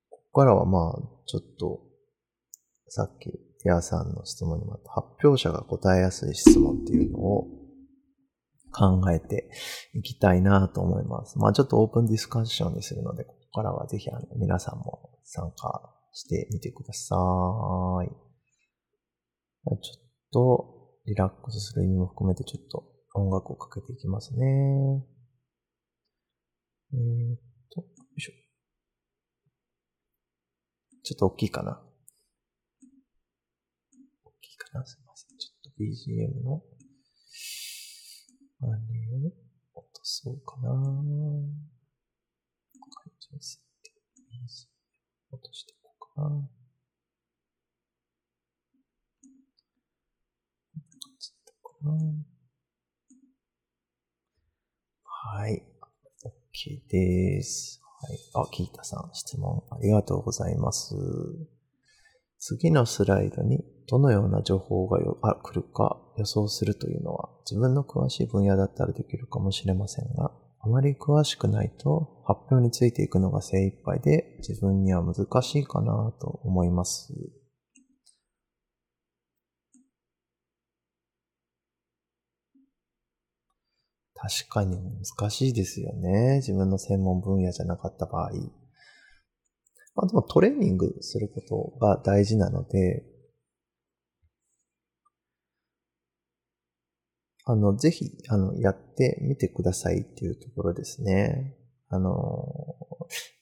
ここからはまあ、ちょっと、さっき、ティアさんの質問にもあった発表者が答えやすい質問っていうのを考えていきたいなと思います。まあちょっとオープンディスカッションにするので、ここからはぜひあの皆さんも参加してみてください。ちょっとリラックスする意味も含めてちょっと音楽をかけていきますね。えー、っと、よいしょ。ちょっと大きいかな。大きいすいません。ちょっと BGM の、あれを落とそうかな。会場設定、BGM 落としていこうかな。こんな感じだったかな。はい。OK です。はい。あ、キータさん、質問ありがとうございます。次のスライドにどのような情報が来るか予想するというのは自分の詳しい分野だったらできるかもしれませんが、あまり詳しくないと発表についていくのが精一杯で自分には難しいかなと思います。確かに難しいですよね。自分の専門分野じゃなかった場合。まあでもトレーニングすることが大事なので、あの、ぜひ、あの、やってみてくださいっていうところですね。あの、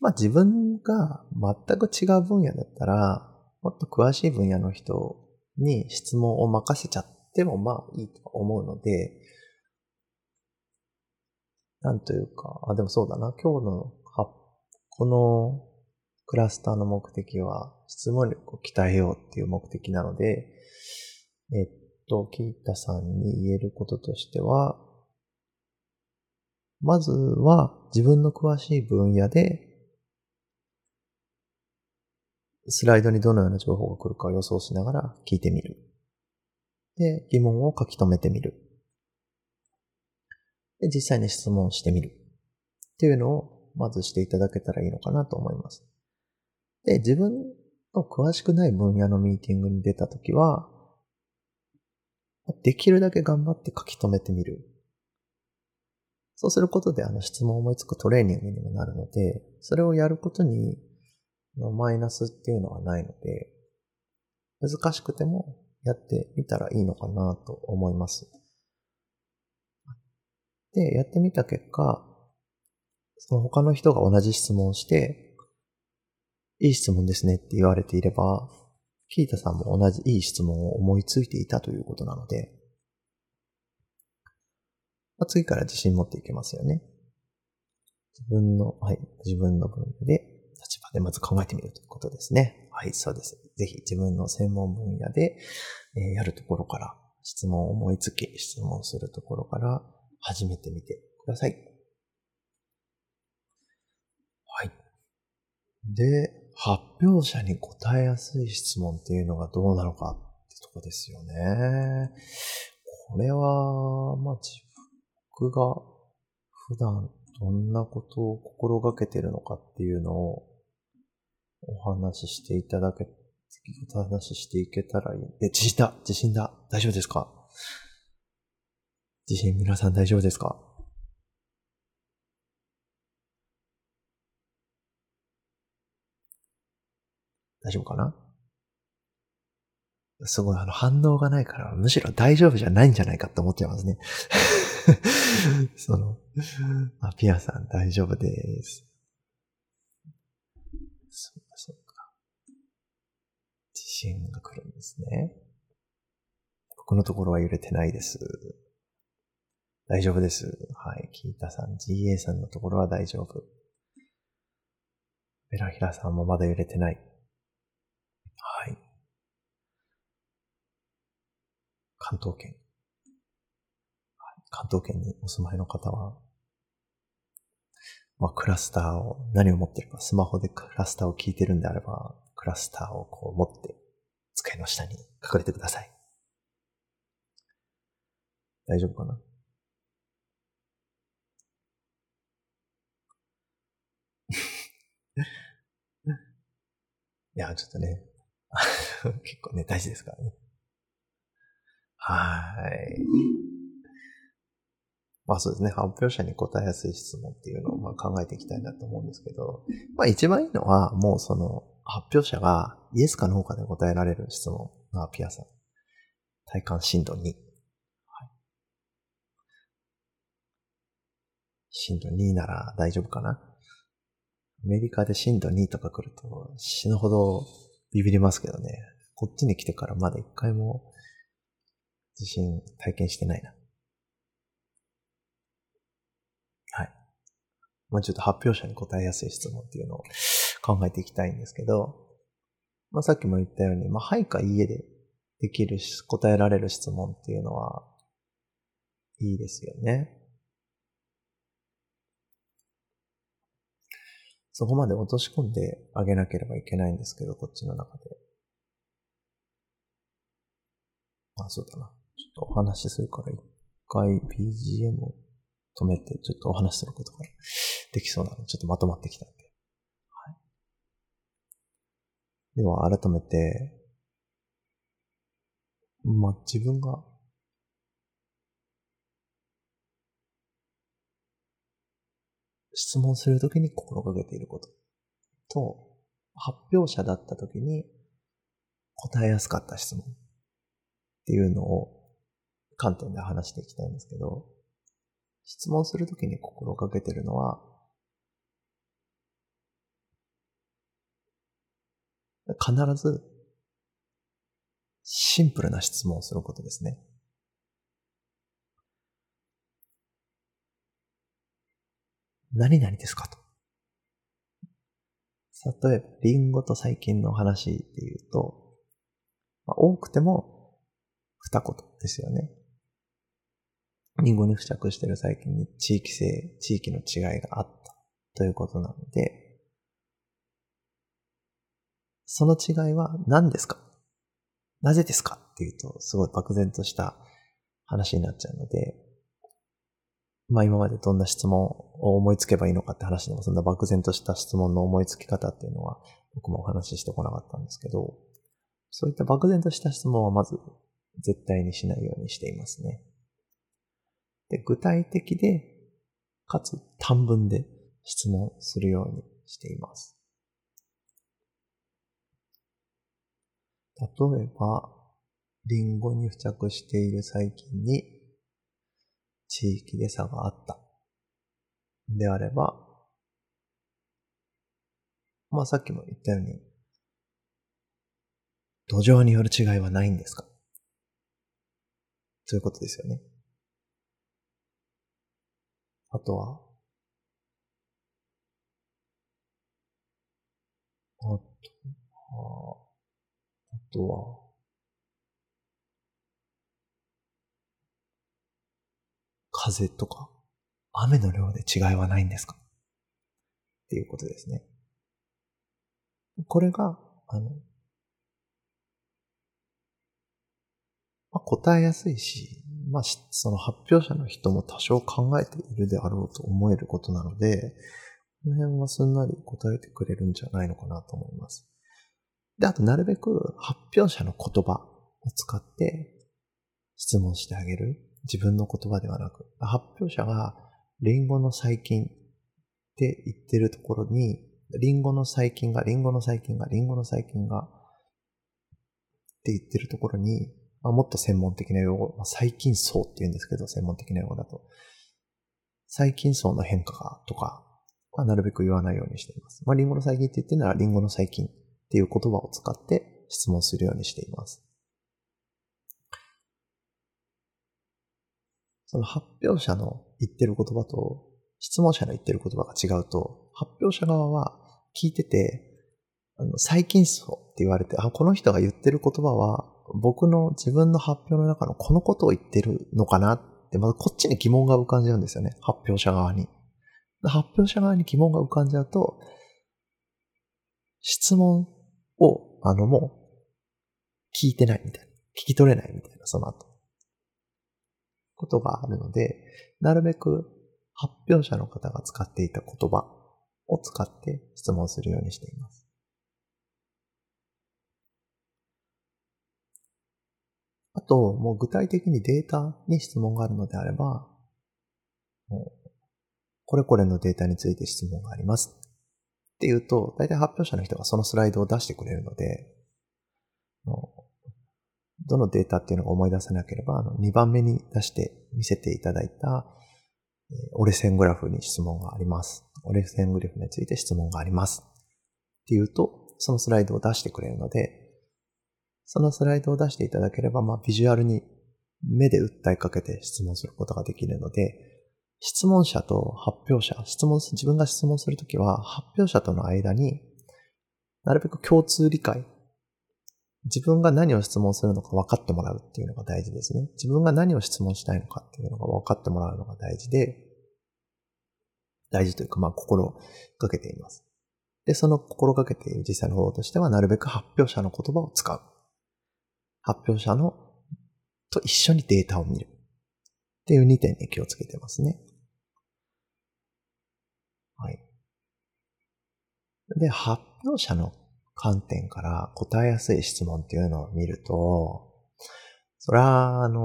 まあ、自分が全く違う分野だったら、もっと詳しい分野の人に質問を任せちゃってもまあいいと思うので、なんというか、あ、でもそうだな。今日の、このクラスターの目的は質問力を鍛えようっていう目的なので、えっと、キータさんに言えることとしては、まずは自分の詳しい分野で、スライドにどのような情報が来るかを予想しながら聞いてみる。で、疑問を書き留めてみる。で、実際に質問してみる。っていうのを、まずしていただけたらいいのかなと思います。で、自分の詳しくない分野のミーティングに出たときは、できるだけ頑張って書き留めてみる。そうすることであの質問を思いつくトレーニングにもなるので、それをやることにマイナスっていうのはないので、難しくてもやってみたらいいのかなと思います。で、やってみた結果、その他の人が同じ質問をして、いい質問ですねって言われていれば、キータさんも同じいい質問を思いついていたということなので、まあ、次から自信持っていけますよね。自分の、はい、自分の分野で、立場でまず考えてみるということですね。はい、そうです。ぜひ自分の専門分野で、えー、やるところから、質問を思いつき、質問するところから、始めてみてください。はい。で、発表者に答えやすい質問っていうのがどうなのかってとこですよね。これは、まあ、自分が普段どんなことを心がけてるのかっていうのをお話ししていただけ、お話ししていけたらいい。え、地震だ？地震だ？大丈夫ですか？地震皆さん大丈夫ですか？大丈夫かな？すごいあの反応がないから、むしろ大丈夫じゃないんじゃないかって思っちゃいますね。[LAUGHS] その、あ、ピアさん大丈夫です。そうか、そうか。地震が来るんですね。僕のところは揺れてないです。大丈夫です。はい。キータさん、GA さんのところは大丈夫。ベラヒラさんもまだ揺れてない。はい。関東圏。関東圏にお住まいの方は、まあ、クラスターを、何を持ってるか、スマホでクラスターを聞いてるんであれば、クラスターをこう持って、机の下に隠れてください。大丈夫かな？[LAUGHS] いや、ちょっとね、[LAUGHS] 結構ね、大事ですからね。はい。まあそうですね、発表者に答えやすい質問っていうのをまあ考えていきたいなと思うんですけど、まあ一番いいのは、もうその発表者がイエスかノーかで答えられる質問がピアさん。体感震度2。はい、震度2なら大丈夫かな？アメリカで震度2とか来ると死ぬほどビビりますけどね。こっちに来てからまだ一回も地震体験してないな。はい。まあちょっと発表者に答えやすい質問っていうのを考えていきたいんですけど、まあさっきも言ったように、まあはいかいいえでできるし、答えられる質問っていうのは、いいですよね。そこまで落とし込んであげなければいけないんですけど、こっちの中で。あ、そうだな。とお話しするから一回 BGM を止めて、ちょっとお話しすることができそうなので、ちょっとまとまってきたんで。はい。では、改めて、まあ、自分が質問するときに心がけていることと、発表者だったときに答えやすかった質問っていうのを観点で話していきたいんですけど、質問するときに心がけてるのは、必ずシンプルな質問をすることですね。何々ですかと。例えば、リンゴと最近の話で言うと、まあ、多くても二言ですよね。リンゴに付着している細菌に地域性、地域の違いがあったということなので、その違いは何ですか？なぜですか？っていうと、すごい漠然とした話になっちゃうので、まあ今までどんな質問を思いつけばいいのかって話でも、そんな漠然とした質問の思いつき方っていうのは、僕もお話ししてこなかったんですけど、そういった漠然とした質問はまず絶対にしないようにしていますね。で、具体的で、かつ短文で質問するようにしています。例えば、リンゴに付着している細菌に地域で差があった。であれば、まあさっきも言ったように、土壌による違いはないんですか？そういうことですよね。あとは、あとは、あとは、風とか、雨の量で違いはないんですか？っていうことですね。これが、あの、まあ、答えやすいし、まあ、その発表者の人も多少考えているであろうと思えることなので、この辺はすんなり答えてくれるんじゃないのかなと思います。で、あとなるべく発表者の言葉を使って質問してあげる。自分の言葉ではなく、発表者がリンゴの細菌って言ってるところにリンゴの細菌が、リンゴの細菌が、リンゴの細菌が、って言ってるところに、まあ、もっと専門的な用語、まあ、細菌層って言うんですけど、専門的な用語だと。細菌層の変化が、とか、はなるべく言わないようにしています。まあ、リンゴの細菌って言ってるなら、リンゴの細菌っていう言葉を使って質問するようにしています。その発表者の言ってる言葉と質問者の言ってる言葉が違うと、発表者側は聞いてて、あの、細菌層って言われて、あ、この人が言ってる言葉は、僕の自分の発表の中のこのことを言ってるのかなって、まずこっちに疑問が浮かんじゃうんですよね。発表者側に。発表者側に疑問が浮かんじゃうと、質問を、あの、もう、聞いてないみたいな。聞き取れないみたいな、その後。ことがあるので、なるべく発表者の方が使っていた言葉を使って質問するようにしています。あと、もう具体的にデータに質問があるのであれば、これこれのデータについて質問があります。っていうと、大体発表者の人がそのスライドを出してくれるので、どのデータっていうのが思い出せなければ、あの2番目に出して見せていただいた、折れ線グラフに質問があります。折れ線グラフについて質問があります。っていうと、そのスライドを出してくれるので、そのスライドを出していただければ、まあ、ビジュアルに目で訴えかけて質問することができるので、質問者と発表者、質問、自分が質問するときは、発表者との間に、なるべく共通理解自分が何を質問するのか分かってもらうっていうのが大事ですね。自分が何を質問したいのかっていうのが分かってもらうのが大事で、大事というか、まあ、心がけています。で、その心がけている実際の方法としては、なるべく発表者の言葉を使う。発表者のと一緒にデータを見る。っていう2点に気をつけてますね。はい。で、発表者の観点から答えやすい質問っていうのを見ると、それは、あの、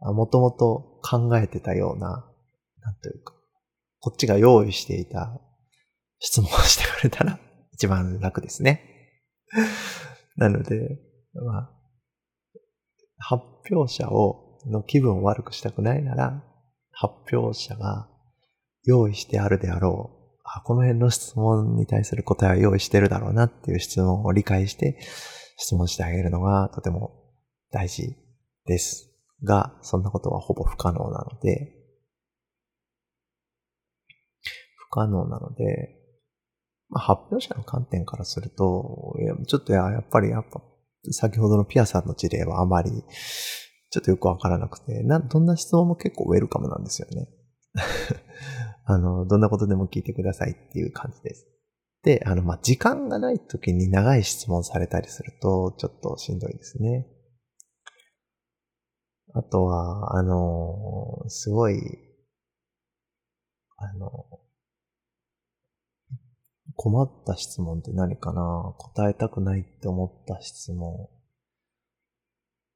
もともと考えてたような、なんというか、こっちが用意していた質問をしてくれたら一番楽ですね。なので、まあ、発表者を、の気分を悪くしたくないなら、発表者が用意してあるであろうあ、この辺の質問に対する答えは用意してるだろうなっていう質問を理解して質問してあげるのがとても大事です。が、そんなことはほぼ不可能なので、不可能なので、まあ、発表者の観点からすると、いやちょっとやっぱりやっぱ、先ほどのピアさんの事例はあまり、ちょっとよくわからなくて、な、どんな質問も結構ウェルカムなんですよね。[LAUGHS] あの、どんなことでも聞いてくださいっていう感じです。で、あの、まあ、時間がない時に長い質問されたりすると、ちょっとしんどいですね。あとは、あの、すごい、あの、困った質問って何かな？答えたくないって思った質問。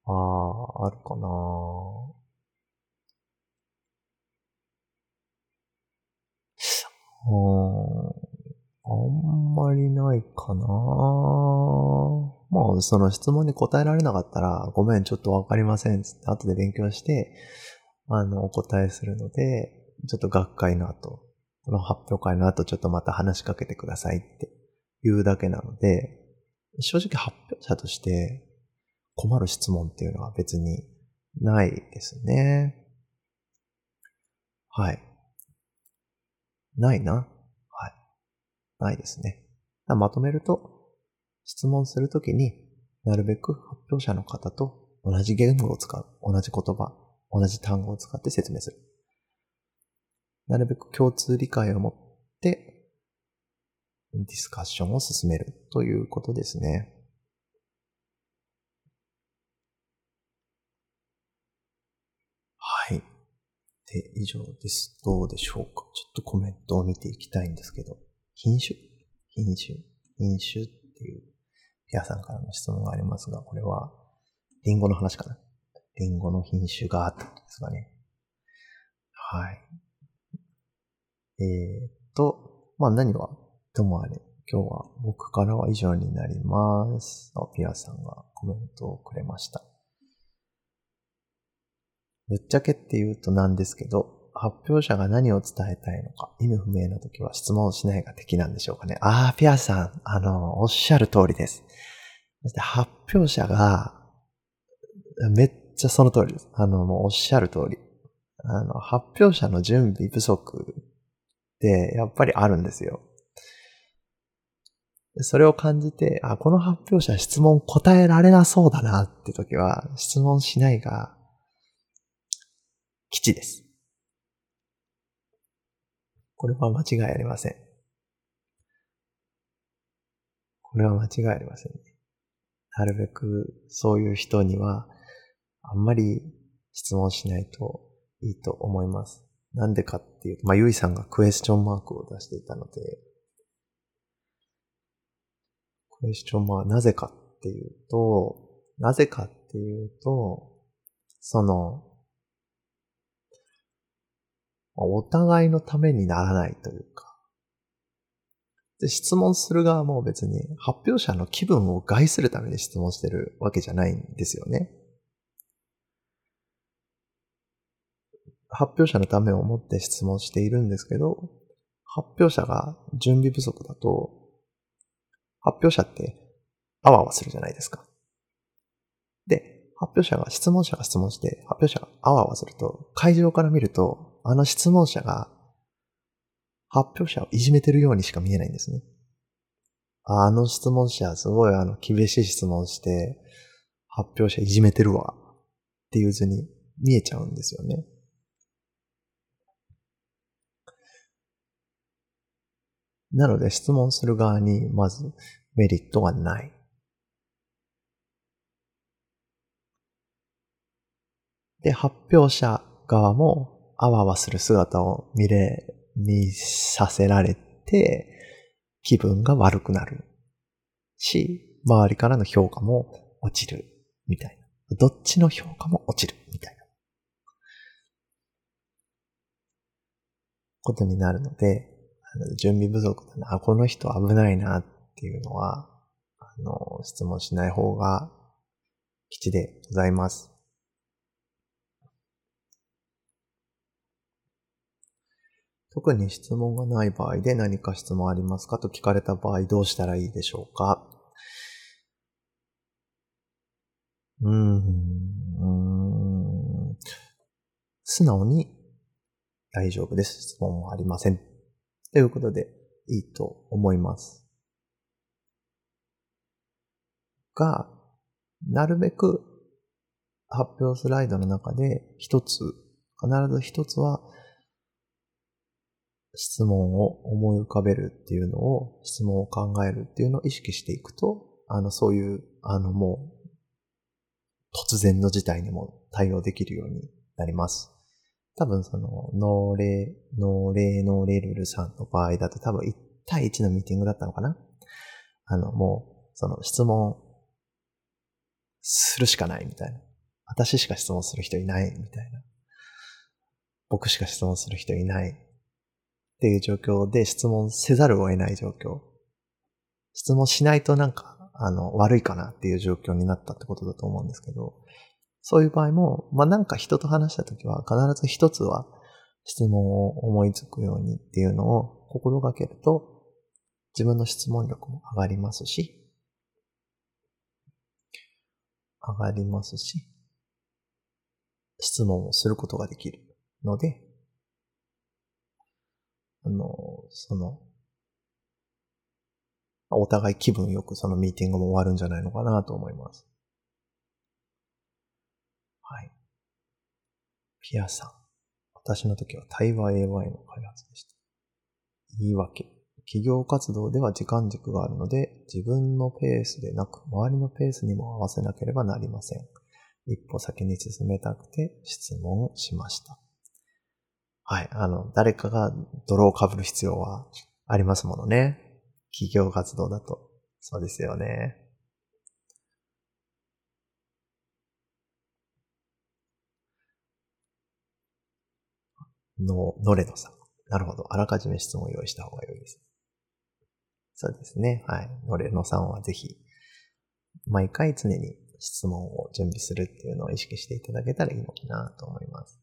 ああ、あるかな？あんまりないかな。まあ、その質問に答えられなかったら、ごめん、ちょっとわかりません、つって後で勉強して、あの、お答えするので、ちょっと学会の後、この発表会の後、ちょっとまた話しかけてくださいって言うだけなので、正直発表者として困る質問っていうのは別にないですね。はい。ないな。はい。ないですね。まとめると、質問するときになるべく発表者の方と同じ言語を使う。同じ言葉、同じ単語を使って説明する。なるべく共通理解を持ってディスカッションを進めるということですね。はいで、以上です。どうでしょうか？ちょっとコメントを見ていきたいんですけど、品種？品種？品種っていうピアさんからの質問がありますが、これは、リンゴの話かな？リンゴの品種があったんですかね。はい。えー、っと、まあ何はともあれ、今日は僕からは以上になります。あ、ピアさんがコメントをくれました。ぶっちゃけって言うとなんですけど、発表者が何を伝えたいのか、意味不明な時は質問をしないが敵なんでしょうかね。ああ、ピアさん、あの、おっしゃる通りです。そして発表者が、めっちゃその通りです。あの、もうおっしゃる通り。あの、発表者の準備不足やっぱりあるんですよ。それを感じて、あ、この発表者質問答えられなそうだなって時は、質問しないが、基地です。これは間違いありません。これは間違いありません。なるべくそういう人には、あんまり質問しないといいと思います。なんでかっていうと、まあ、ゆいさんがクエスチョンマークを出していたので、クエスチョンマーク、なぜかっていうと、なぜかっていうと、その、お互いのためにならないというか、で質問する側も別に発表者の気分を害するために質問してるわけじゃないんですよね。発表者のためを思って質問しているんですけど、発表者が準備不足だと、発表者ってあわあわするじゃないですか。で、発表者が、質問者が質問して、発表者があわあわすると、会場から見ると、あの質問者が発表者をいじめてるようにしか見えないんですね。あの質問者、すごいあの厳しい質問して、発表者いじめてるわっていう図に見えちゃうんですよね。なので質問する側にまずメリットがない。で、発表者側もあわわする姿を見れ、見させられて気分が悪くなるし、周りからの評価も落ちるみたいな。どっちの評価も落ちるみたいな。ことになるので、準備不足だな、この人危ないなっていうのは、あの、質問しない方が吉でございます。特に質問がない場合で何か質問ありますかと聞かれた場合どうしたらいいでしょうか？うーん。素直に大丈夫です。質問はありません。ということでいいと思います。が、なるべく発表スライドの中で一つ、必ず一つは質問を思い浮かべるっていうのを、質問を考えるっていうのを意識していくと、あの、そういう、あの、もう、突然の事態にも対応できるようになります。多分その、ノーレ、ノーレ、ノーレルルさんの場合だと多分1対1のミーティングだったのかな？あの、もう、その質問するしかないみたいな。私しか質問する人いないみたいな。僕しか質問する人いないっていう状況で質問せざるを得ない状況。質問しないとなんか、あの、悪いかなっていう状況になったってことだと思うんですけど、そういう場合も、まあ、なんか人と話したときは必ず一つは質問を思いつくようにっていうのを心がけると自分の質問力も上がりますし、上がりますし、質問をすることができるので、あの、その、お互い気分よくそのミーティングも終わるんじゃないのかなと思います。はい。ピアさん。私の時は対話 AY の開発でした。言い訳。企業活動では時間軸があるので、自分のペースでなく、周りのペースにも合わせなければなりません。一歩先に進めたくて質問しました。はい。あの、誰かが泥を被る必要はありますものね。企業活動だと。そうですよね。の、のれのさん。なるほど。あらかじめ質問を用意した方が良いです。そうですね。はい。のれのさんはぜひ、毎回常に質問を準備するっていうのを意識していただけたらいいのかなと思います。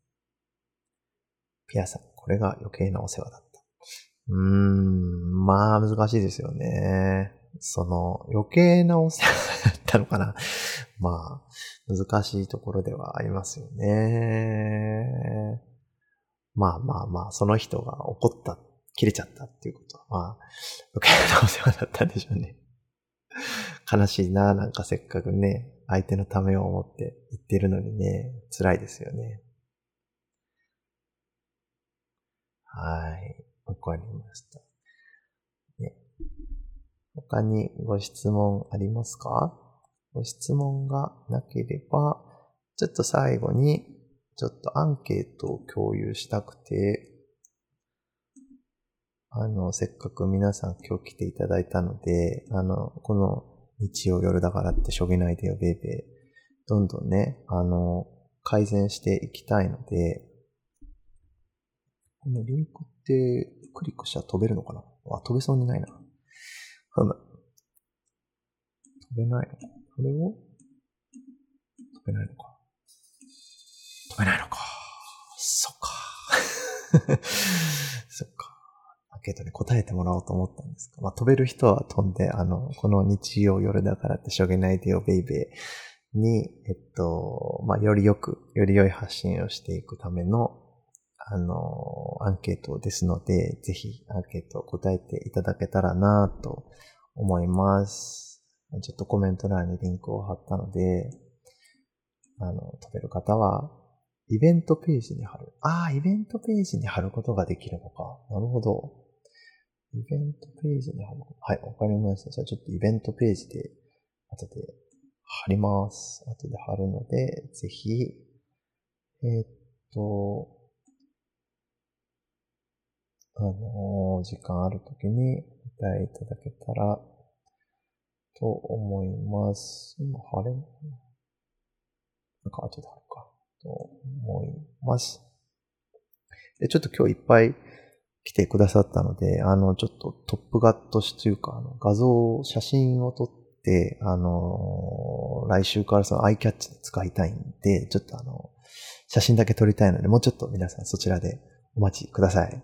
ピアさん、これが余計なお世話だった。うーん、まあ難しいですよね。その余計なお世話だったのかな。[LAUGHS] まあ、難しいところではありますよね。まあまあまあ、その人が怒った、切れちゃったっていうことは、まあ、余計なお世話だったんでしょうね。悲しいな、なんかせっかくね、相手のためを思って言ってるのにね、辛いですよね。はい。わかりました。ね、他にご質問ありますか？ご質問がなければ、ちょっと最後に、ちょっとアンケートを共有したくて、あの、せっかく皆さん今日来ていただいたので、あの、この日曜夜だからってしょげないでよ、ベイベー。どんどんね、あの、改善していきたいので、このリンクってクリックしたら飛べるのかな？あ、飛べそうにないな。ふむ。飛べないのこれを飛べないのか。飛べないのか。そっか。[LAUGHS] そっか。けどね、答えてもらおうと思ったんですまあ、飛べる人は飛んで、あの、この日曜夜だからってしょげないでよ、ベイベーに、えっと、まあ、よりよく、より良い発信をしていくための、あの、アンケートですので、ぜひアンケートを答えていただけたらなと思います。ちょっとコメント欄にリンクを貼ったので、あの、飛べる方は、イベントページに貼る。ああ、イベントページに貼ることができるのか。なるほど。イベントページに貼る。はい、わかりました。じゃあちょっとイベントページで、後で貼ります。後で貼るので、ぜひ、えー、っと、あのー、時間あるときにお答えいただけたらと思います。今貼れんのかななんか後で貼るか。と思います。で、ちょっと今日いっぱい来てくださったので、あの、ちょっとトップガットしというか、あの画像、写真を撮って、あの、来週からそのアイキャッチで使いたいんで、ちょっとあの、写真だけ撮りたいので、もうちょっと皆さんそちらでお待ちください。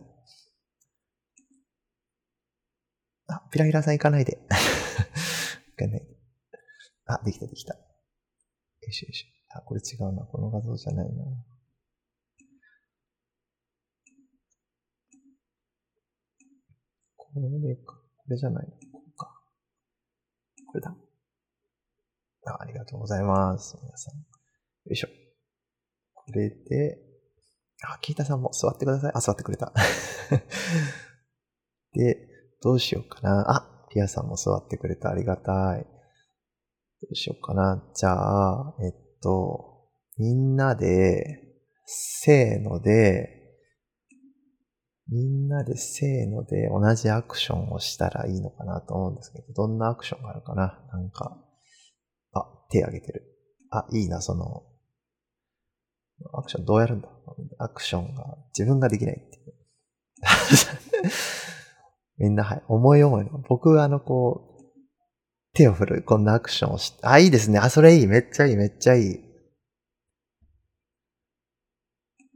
あ、ピラピラさん行かないで。行かないで。あ、できたできた。よしよし。あ、これ違うな。この画像じゃないな。これか。これじゃないこうか。これだ。あありがとうございます。皆さん。よいしょ。これで、あ、キータさんも座ってください。あ、座ってくれた。[LAUGHS] で、どうしようかな。あ、ピアさんも座ってくれた。ありがたい。どうしようかな。じゃあ、えっと、みんなで、せーので、みんなでせーので同じアクションをしたらいいのかなと思うんですけど、どんなアクションがあるかな？なんか、あ、手挙げてる。あ、いいな、その、アクションどうやるんだ？アクションが自分ができないっていう。[LAUGHS] みんな、はい、思い思いの。僕は、あの、こう、手を振る、こんなアクションをし、あ、いいですね。あ、それいい。めっちゃいい、めっちゃいい。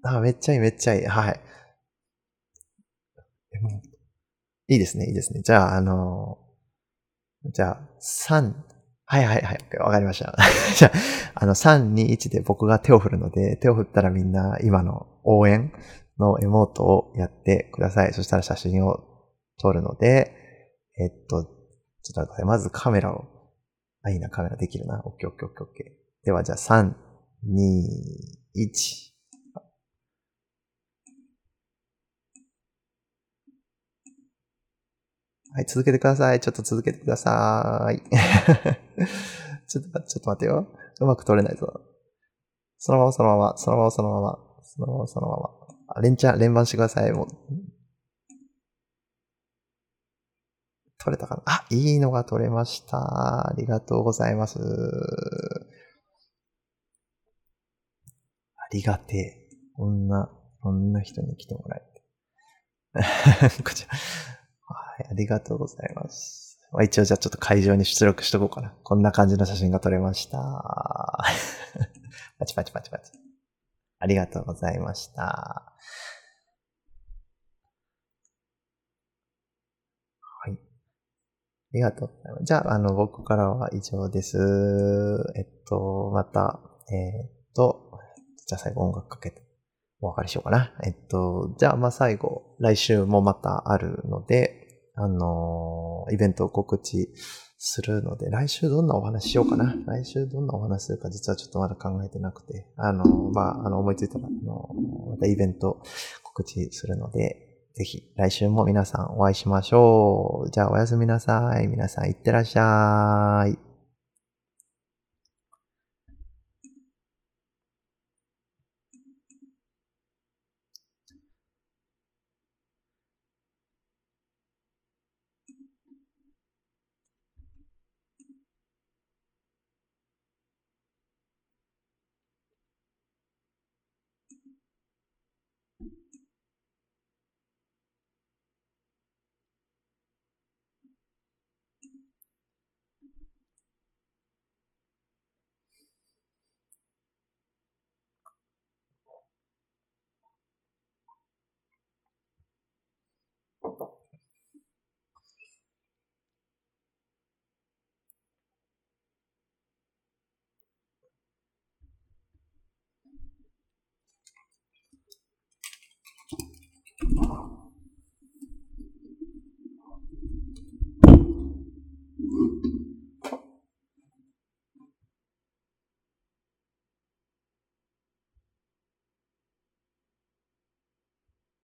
あ、めっちゃいい、めっちゃいい。はい。いいですね、いいですね。じゃあ、あのー、じゃあ、3、はいはいはい、わかりました。[LAUGHS] じゃあ、あの、3、2、1で僕が手を振るので、手を振ったらみんな今の応援のエモートをやってください。そしたら写真を撮るので、えっと、ちょっと待って、まずカメラを、あ、いいな、カメラできるな。オッケーオッケーオッケーオッケー。では、じゃあ、3、2、1。はい、続けてください。ちょっと続けてください。ちょっと、ちょっと待ってよ。うまく取れないぞ。そのまま、そのまま、そのまま、そのまま、そのまま、そのまま。あ、連チャン、連番してください。もう。取れたかな？あ、いいのが取れました。ありがとうございます。ありがてえ。こんな、こんな人に来てもらえて。[LAUGHS] こちら。はい、ありがとうございます。まあ、一応じゃあちょっと会場に出力しとこうかな。こんな感じの写真が撮れました。[LAUGHS] パチパチパチパチ。ありがとうございました。はい。あありがとうございます。じゃあ、あの、僕からは以上です。えっと、また、えー、っと、じゃあ最後音楽かけてお別れしようかな。えっと、じゃあまあ最後、来週もまたあるので、あのー、イベントを告知するので、来週どんなお話しようかな。来週どんなお話するか実はちょっとまだ考えてなくて、あのー、まあ、あの、思いついたら、あのー、またイベント告知するので、ぜひ来週も皆さんお会いしましょう。じゃあおやすみなさい。皆さんいってらっしゃい。